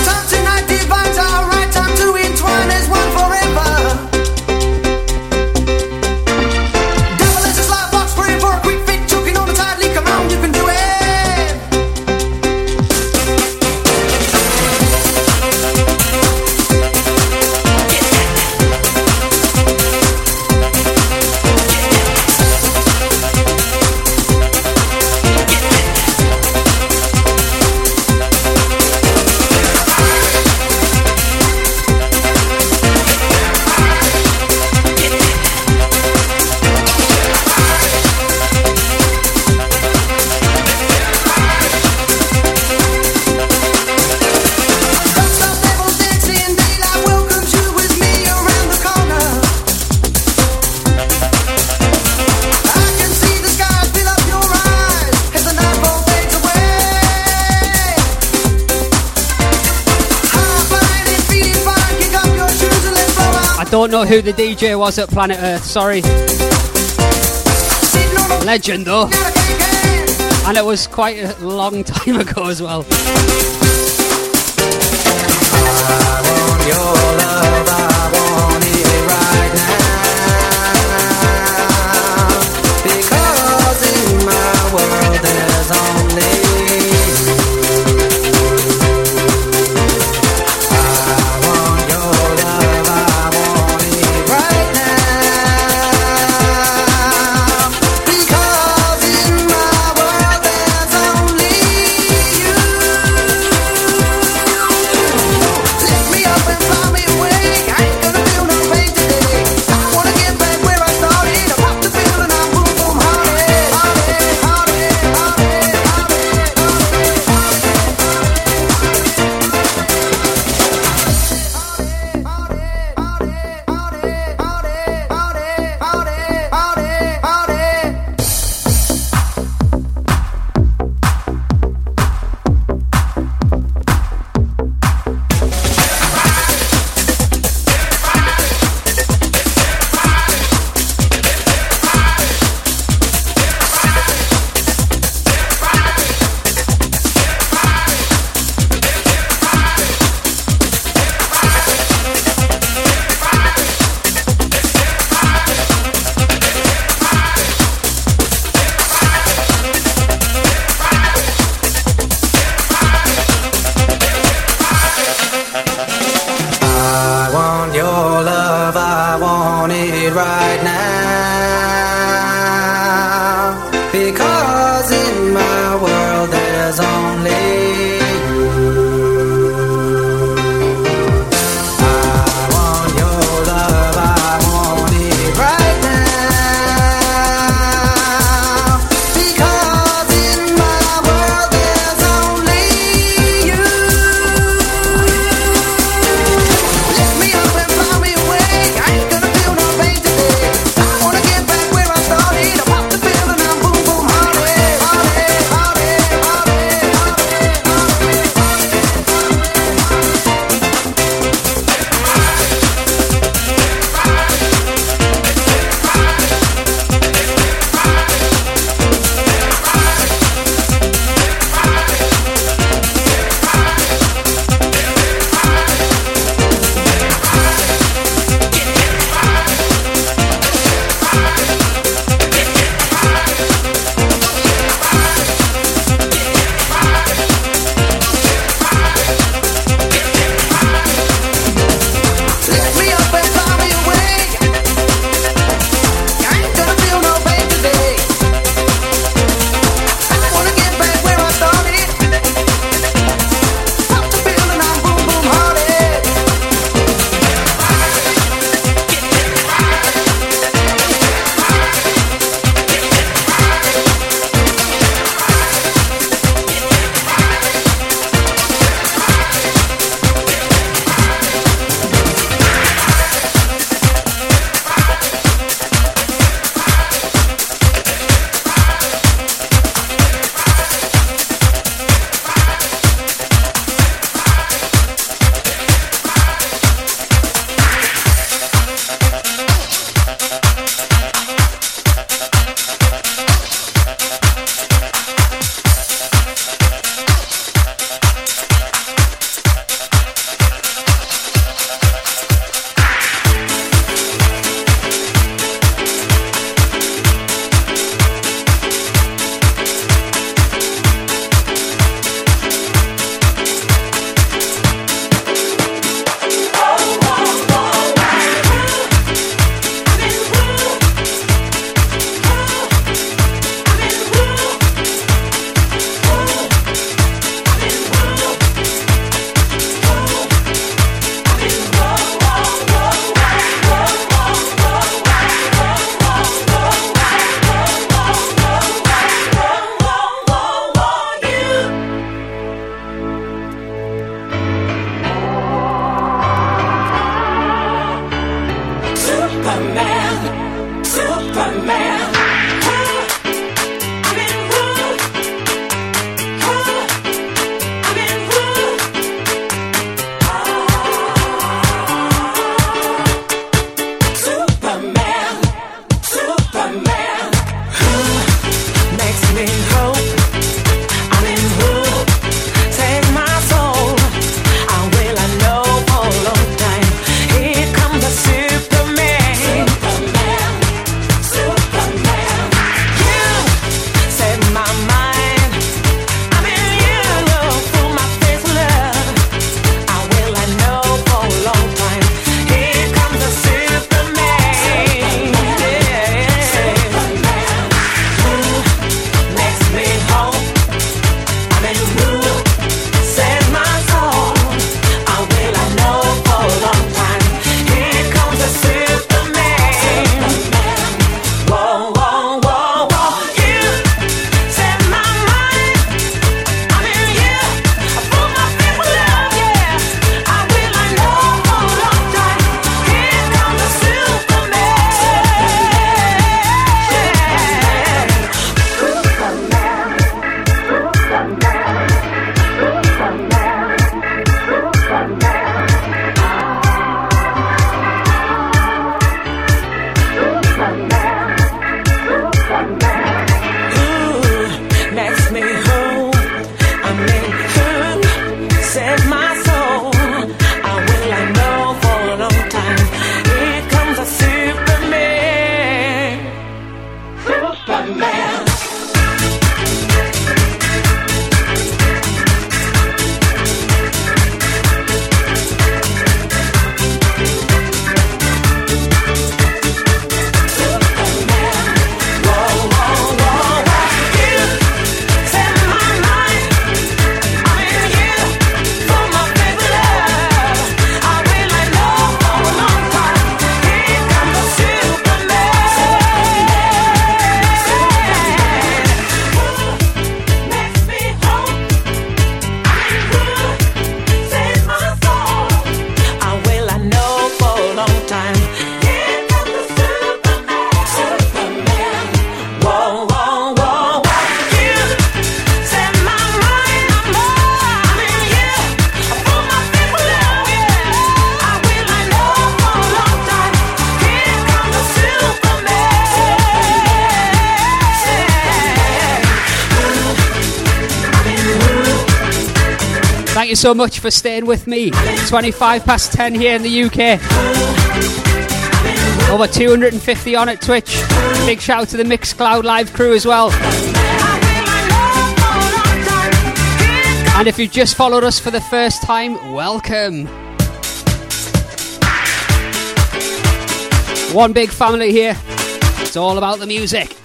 don't know who the DJ was at Planet Earth, sorry. Legend though. And it was quite a long time ago as well.
so much for staying with me. 25 past 10 here in the UK. Over 250 on at Twitch. Big shout out to the Mixcloud Live crew as well. And if you've just followed us for the first time, welcome. One big family here. It's all about the music.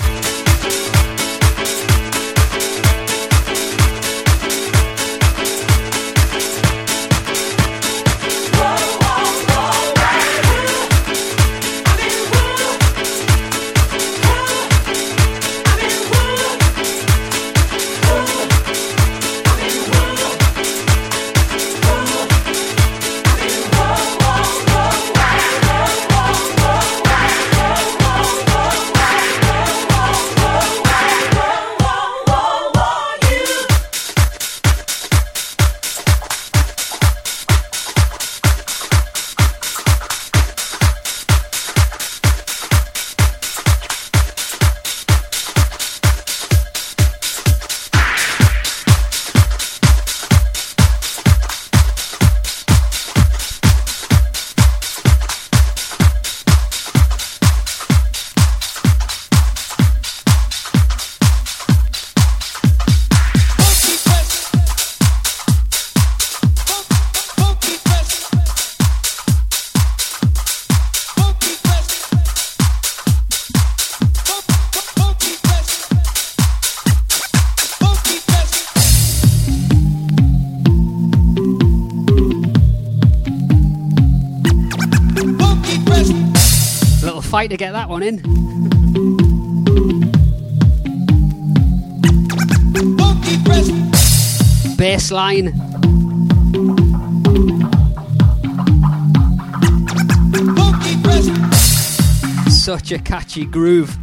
on in. bass line.
Such a catchy groove.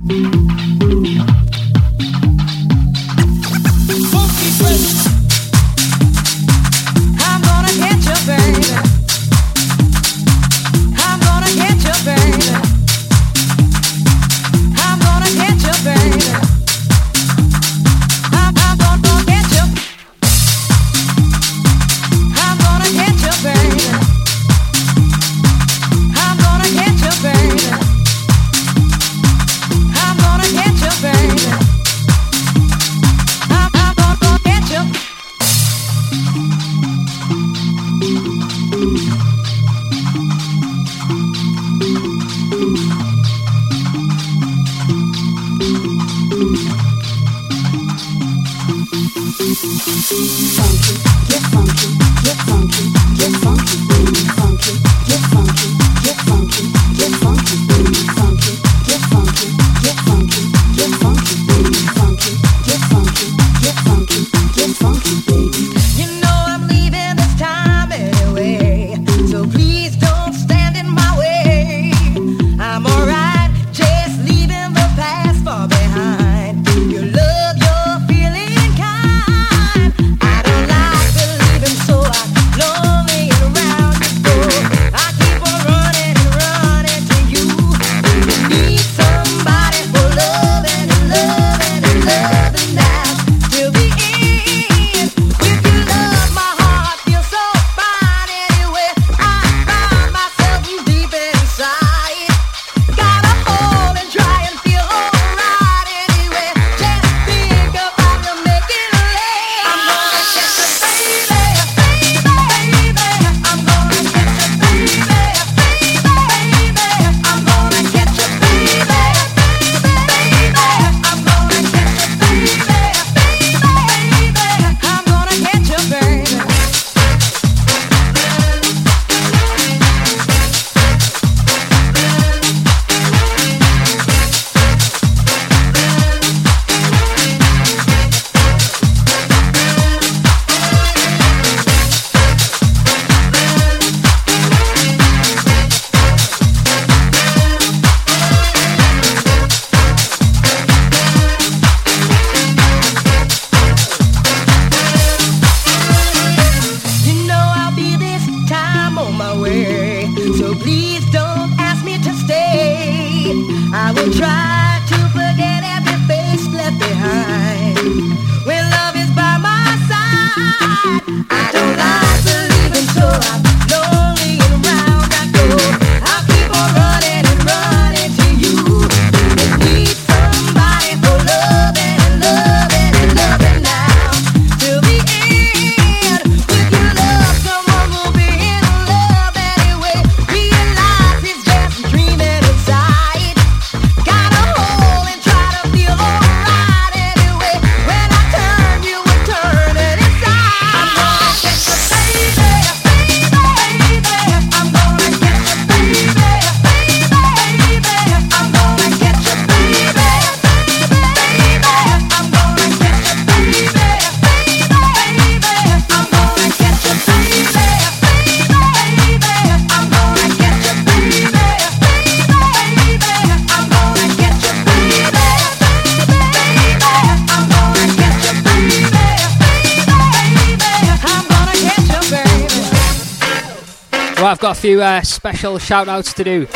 few uh, special shout outs to do.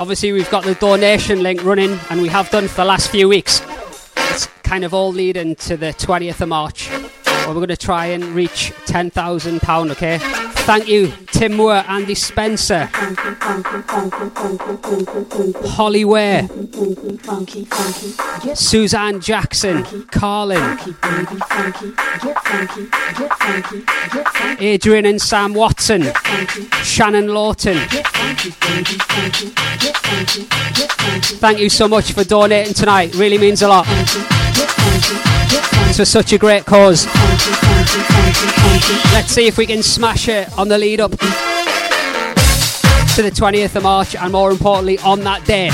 Obviously, we've got the donation link running, and we have done for the last few weeks. It's kind of all leading to the 20th of March, where we're going to try and reach £10,000, okay? Thank you, Tim Moore, Andy Spencer, Holly Ware, Suzanne Jackson, Carlin, Adrian and Sam Watson, Shannon Lawton. Thank you so much for donating tonight, really means a lot. Thanks for such a great cause. Let's see if we can smash it on the lead up to the 20th of March and more importantly on that day.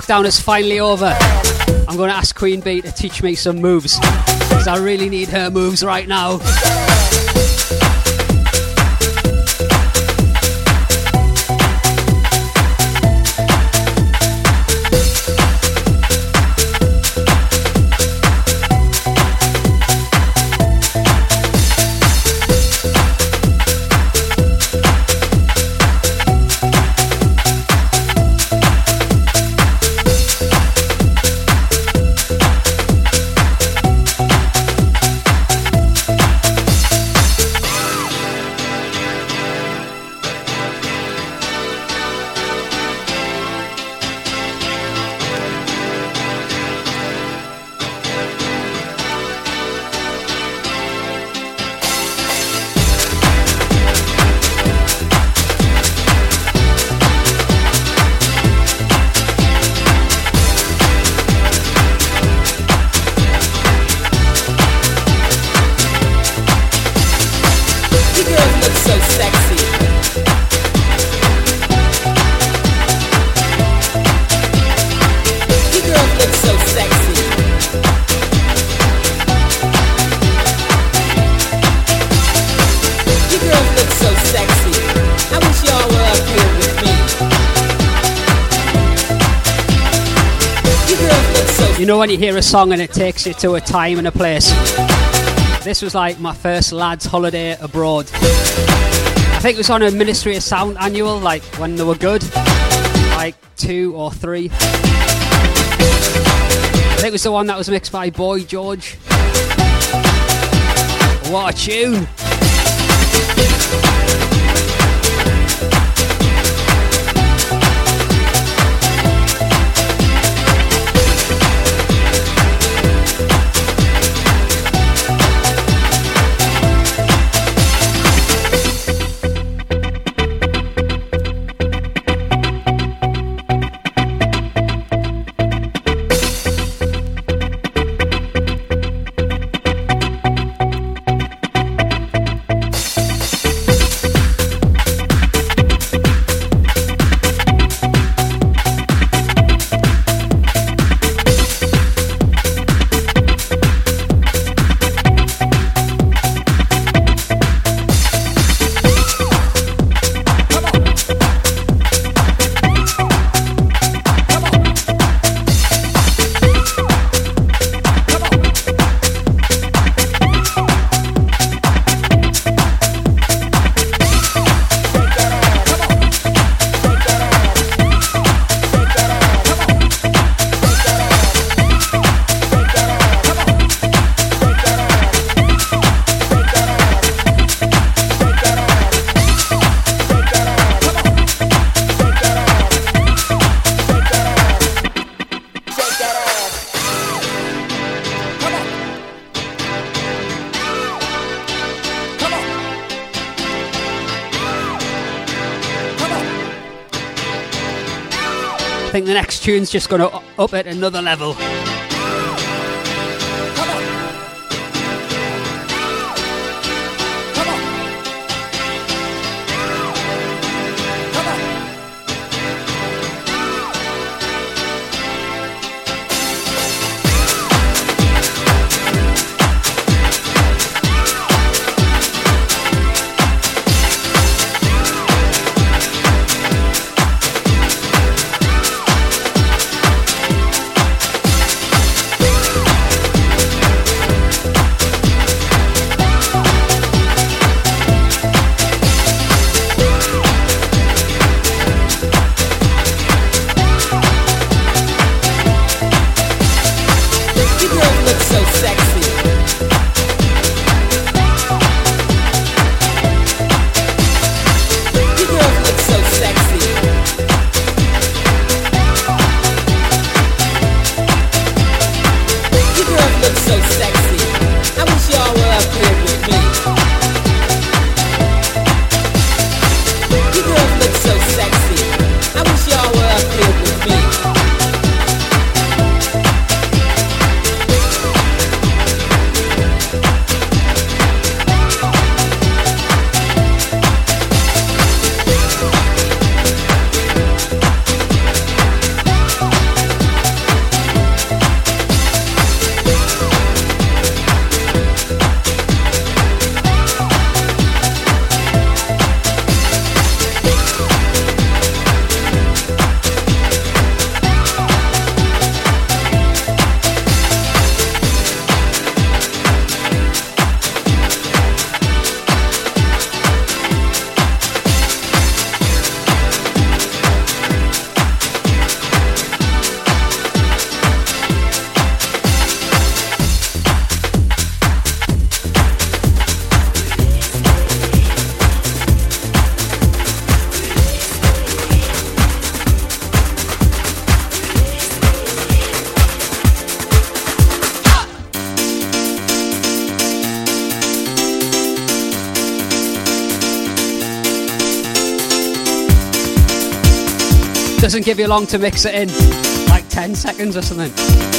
Lockdown is finally over, I'm going to ask Queen Bee to teach me some moves. Because I really need her moves right now. When you hear a song and it takes you to a time and a place? This was like my first lad's holiday abroad. I think it was on a Ministry of Sound annual, like when they were good. Like two or three. I think it was the one that was mixed by Boy George. What a tune! Tune's just going to up at another level.
Give you long to mix it in, like 10 seconds or something.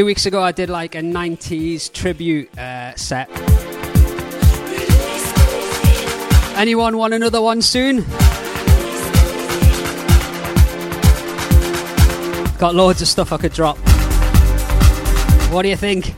Few weeks ago, I did like a 90s tribute uh, set. Anyone want another one soon? Got loads of stuff I could drop. What do you think?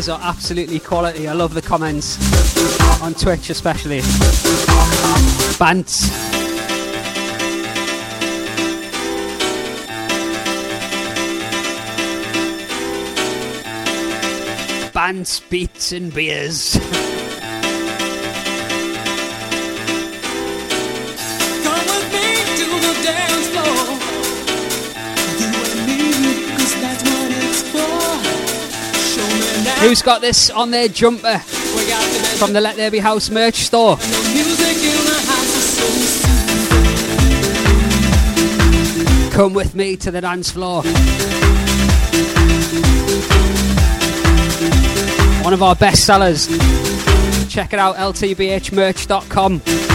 guys are absolutely quality. I love the comments on Twitch, especially. Bants. Bants, beats, and beers. Who's got this on their jumper from the Let There Be House merch store? Come with me to the dance floor. One of our best sellers. Check it out, ltbhmerch.com.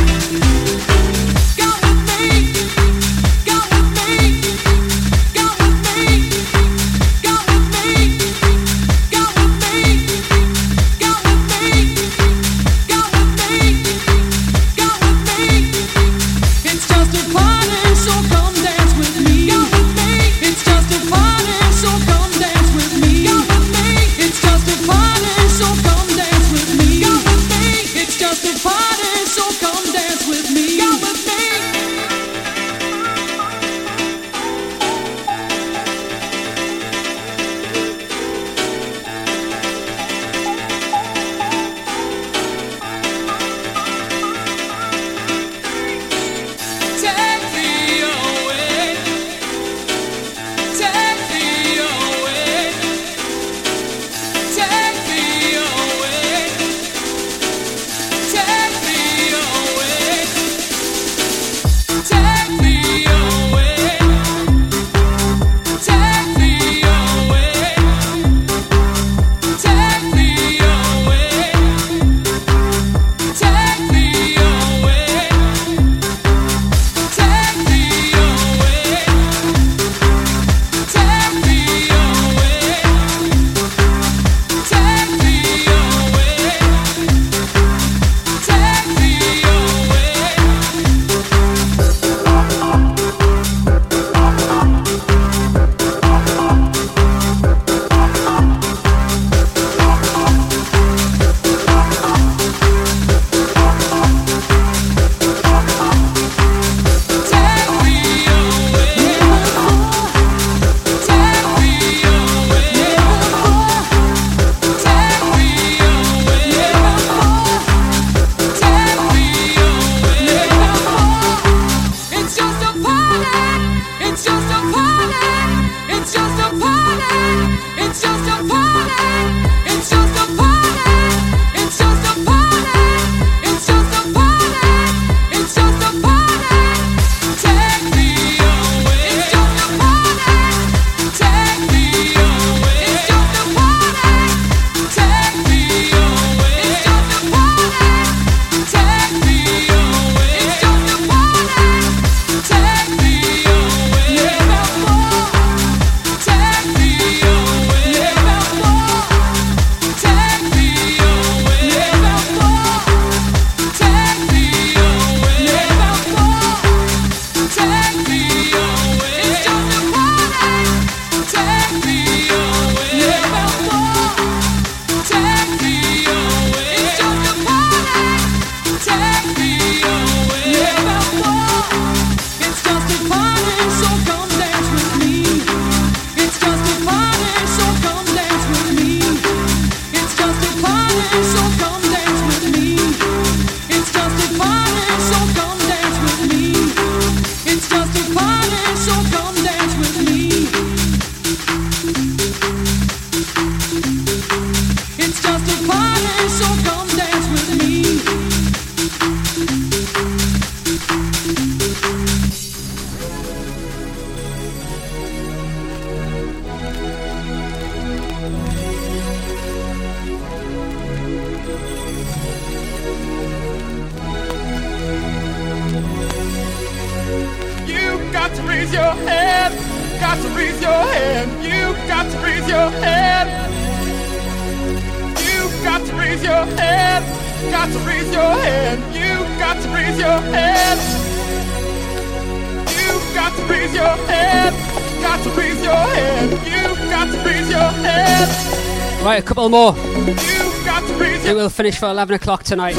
finish for 11 o'clock tonight.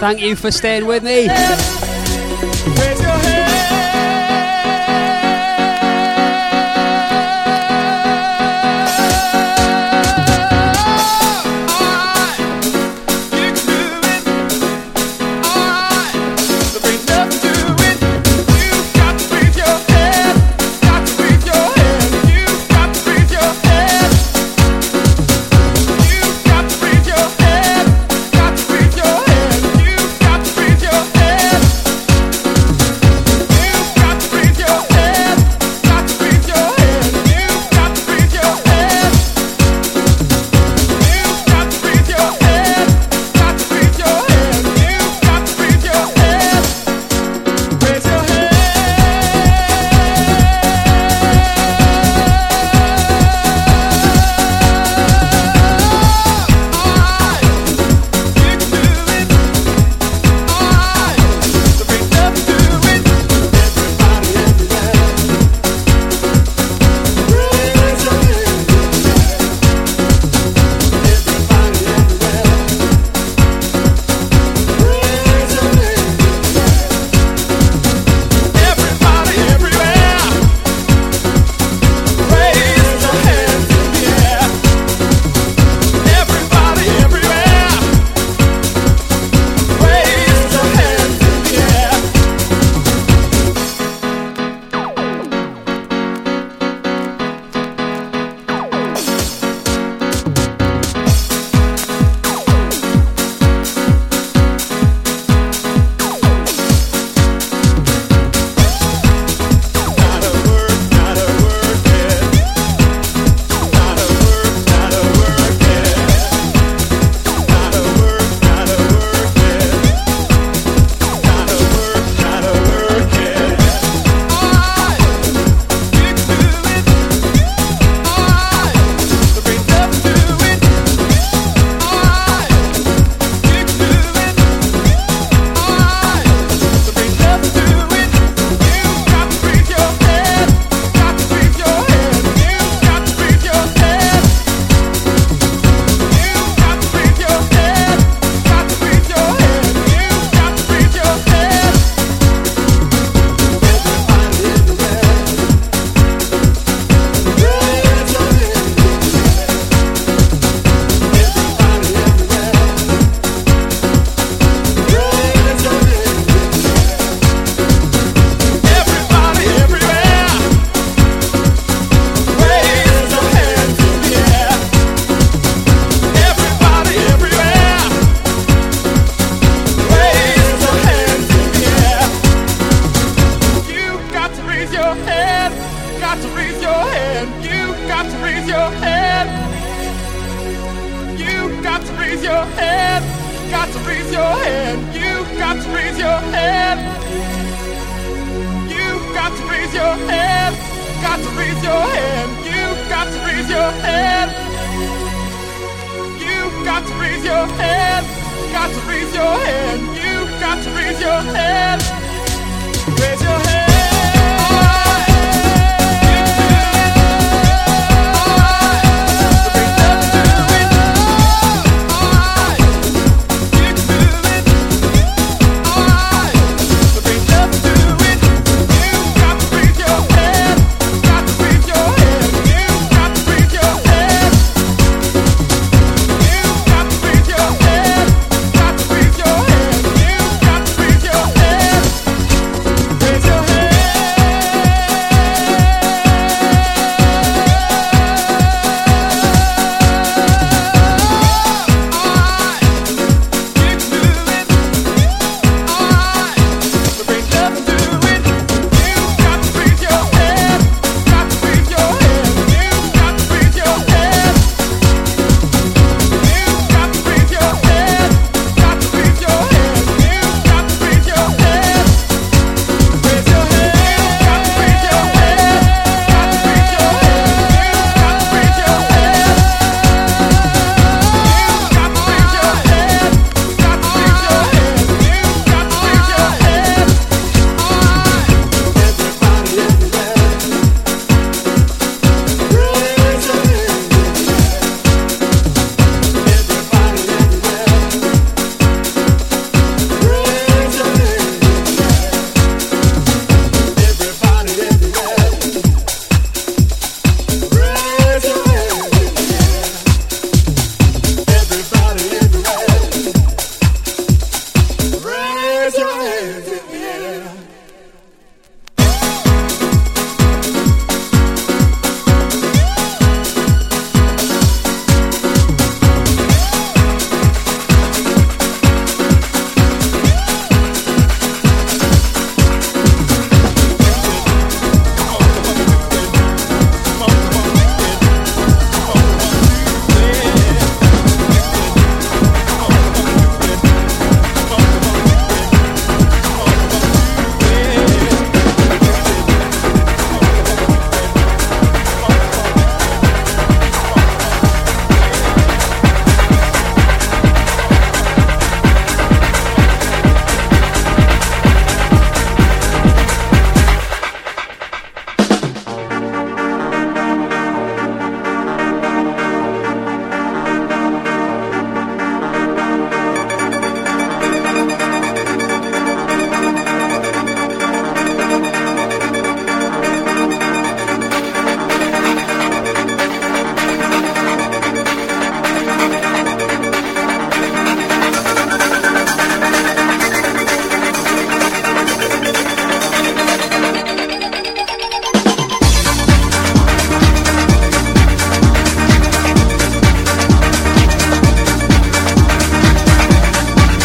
Thank you for staying with me.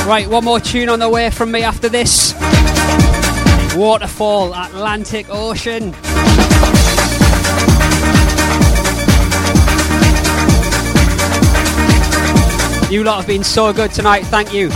Right, one more tune on the way from me after this. Waterfall, Atlantic Ocean. You lot have been so good tonight, thank you.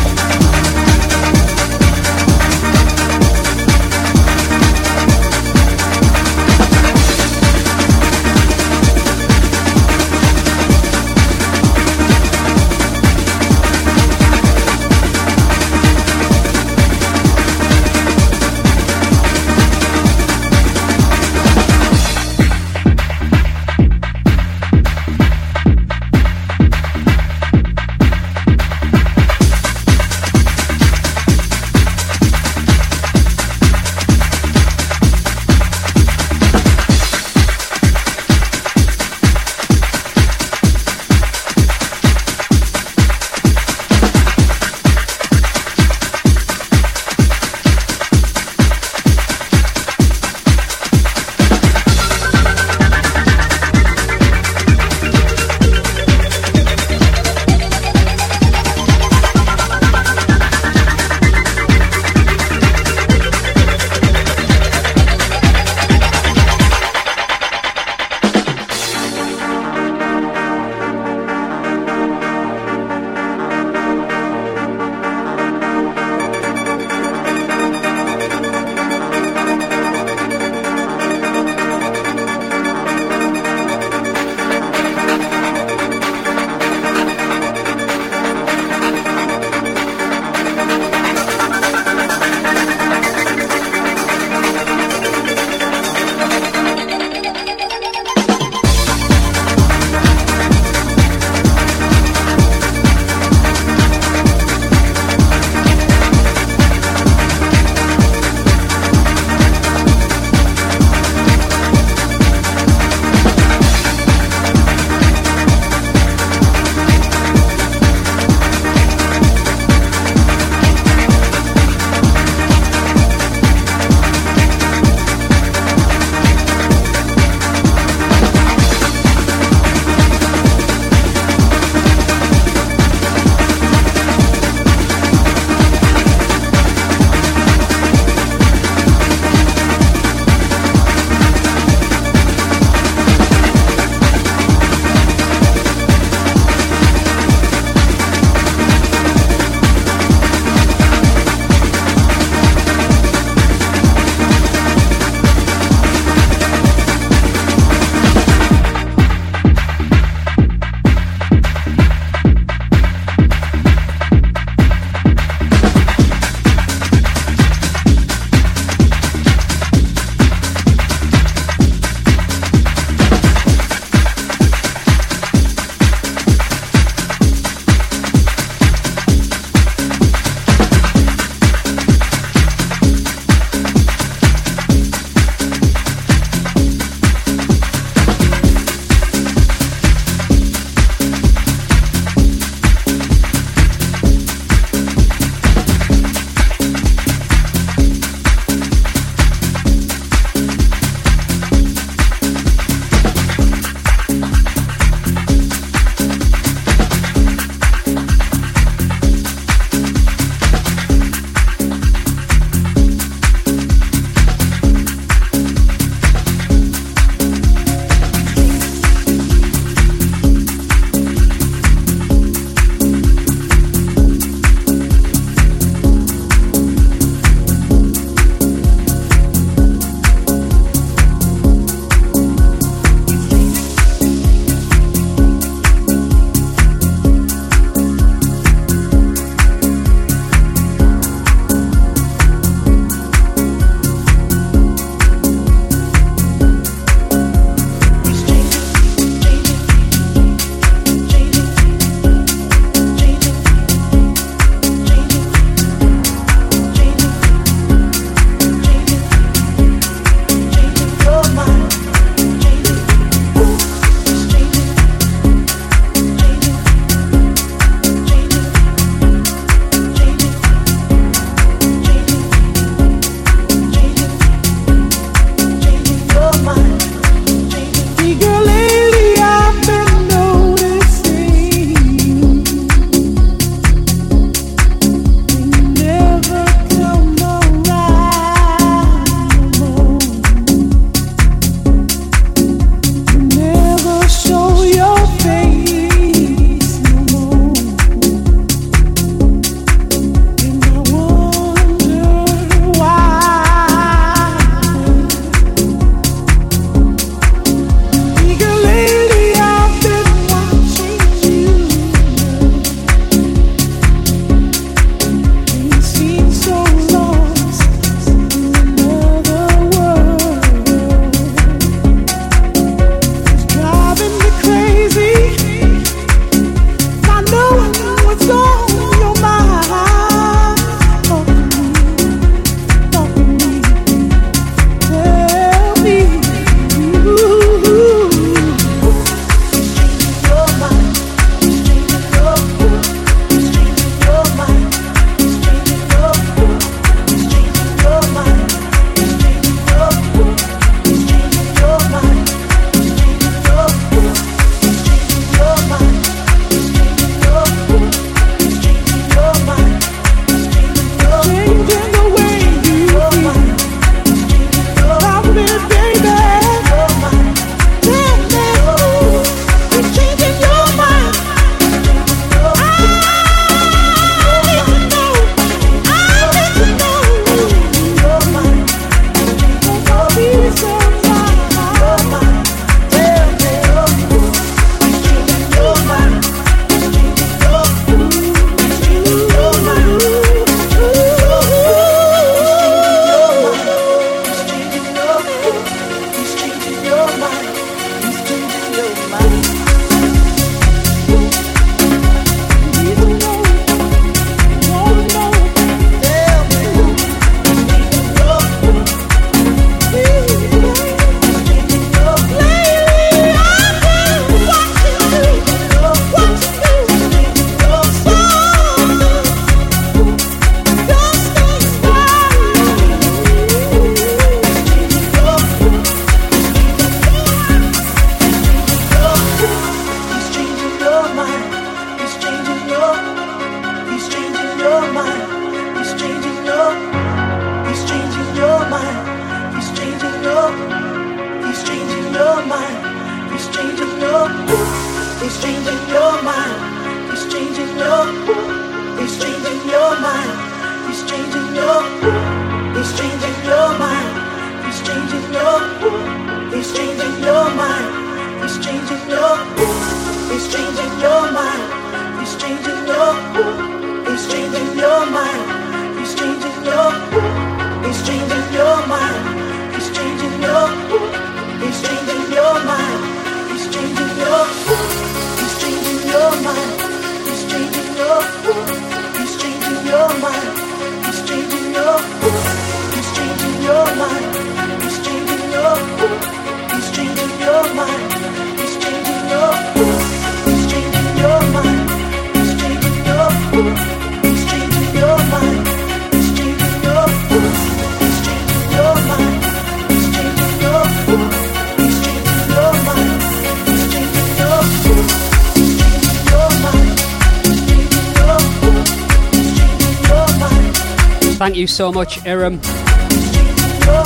You so much, Iram,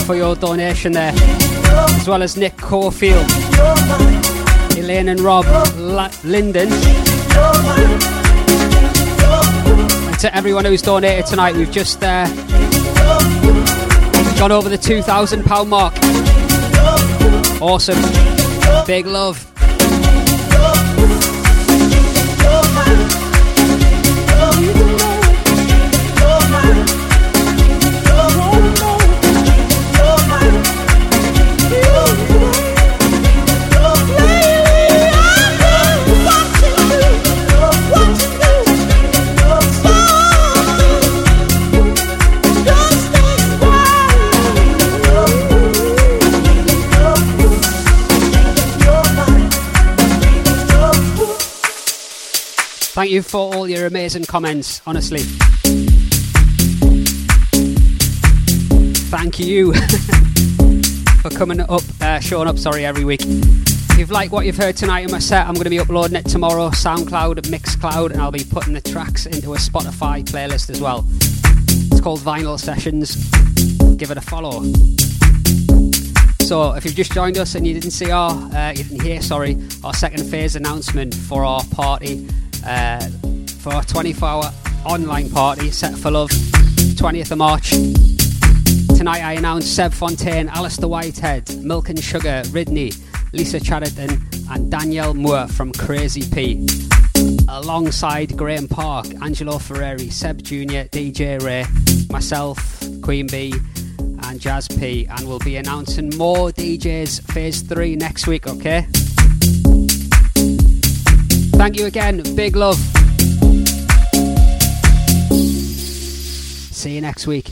for your donation there, as well as Nick Corfield, Elaine and Rob La- Linden. And to everyone who's donated tonight, we've just uh, gone over the £2,000 mark. Awesome. Big love. Thank you for all your amazing comments, honestly. Thank you for coming up, uh, showing up, sorry, every week. If you've liked what you've heard tonight in my set, I'm going to be uploading it tomorrow, SoundCloud, Mixcloud, and I'll be putting the tracks into a Spotify playlist as well. It's called Vinyl Sessions. Give it a follow. So, if you've just joined us and you didn't see our, uh, you didn't hear, sorry, our second phase announcement for our party, for our 24 hour online party, Set for Love, 20th of March. Tonight I announce Seb Fontaine, Alistair Whitehead, Milk and Sugar, Ridney, Lisa Chatterton, and Danielle Moore from Crazy P. Alongside Graeme Park, Angelo Ferreri, Seb Jr., DJ Ray, myself, Queen Bee, and Jazz P. And we'll be announcing more DJs Phase 3 next week, okay? Thank you again. Big love. See you next week.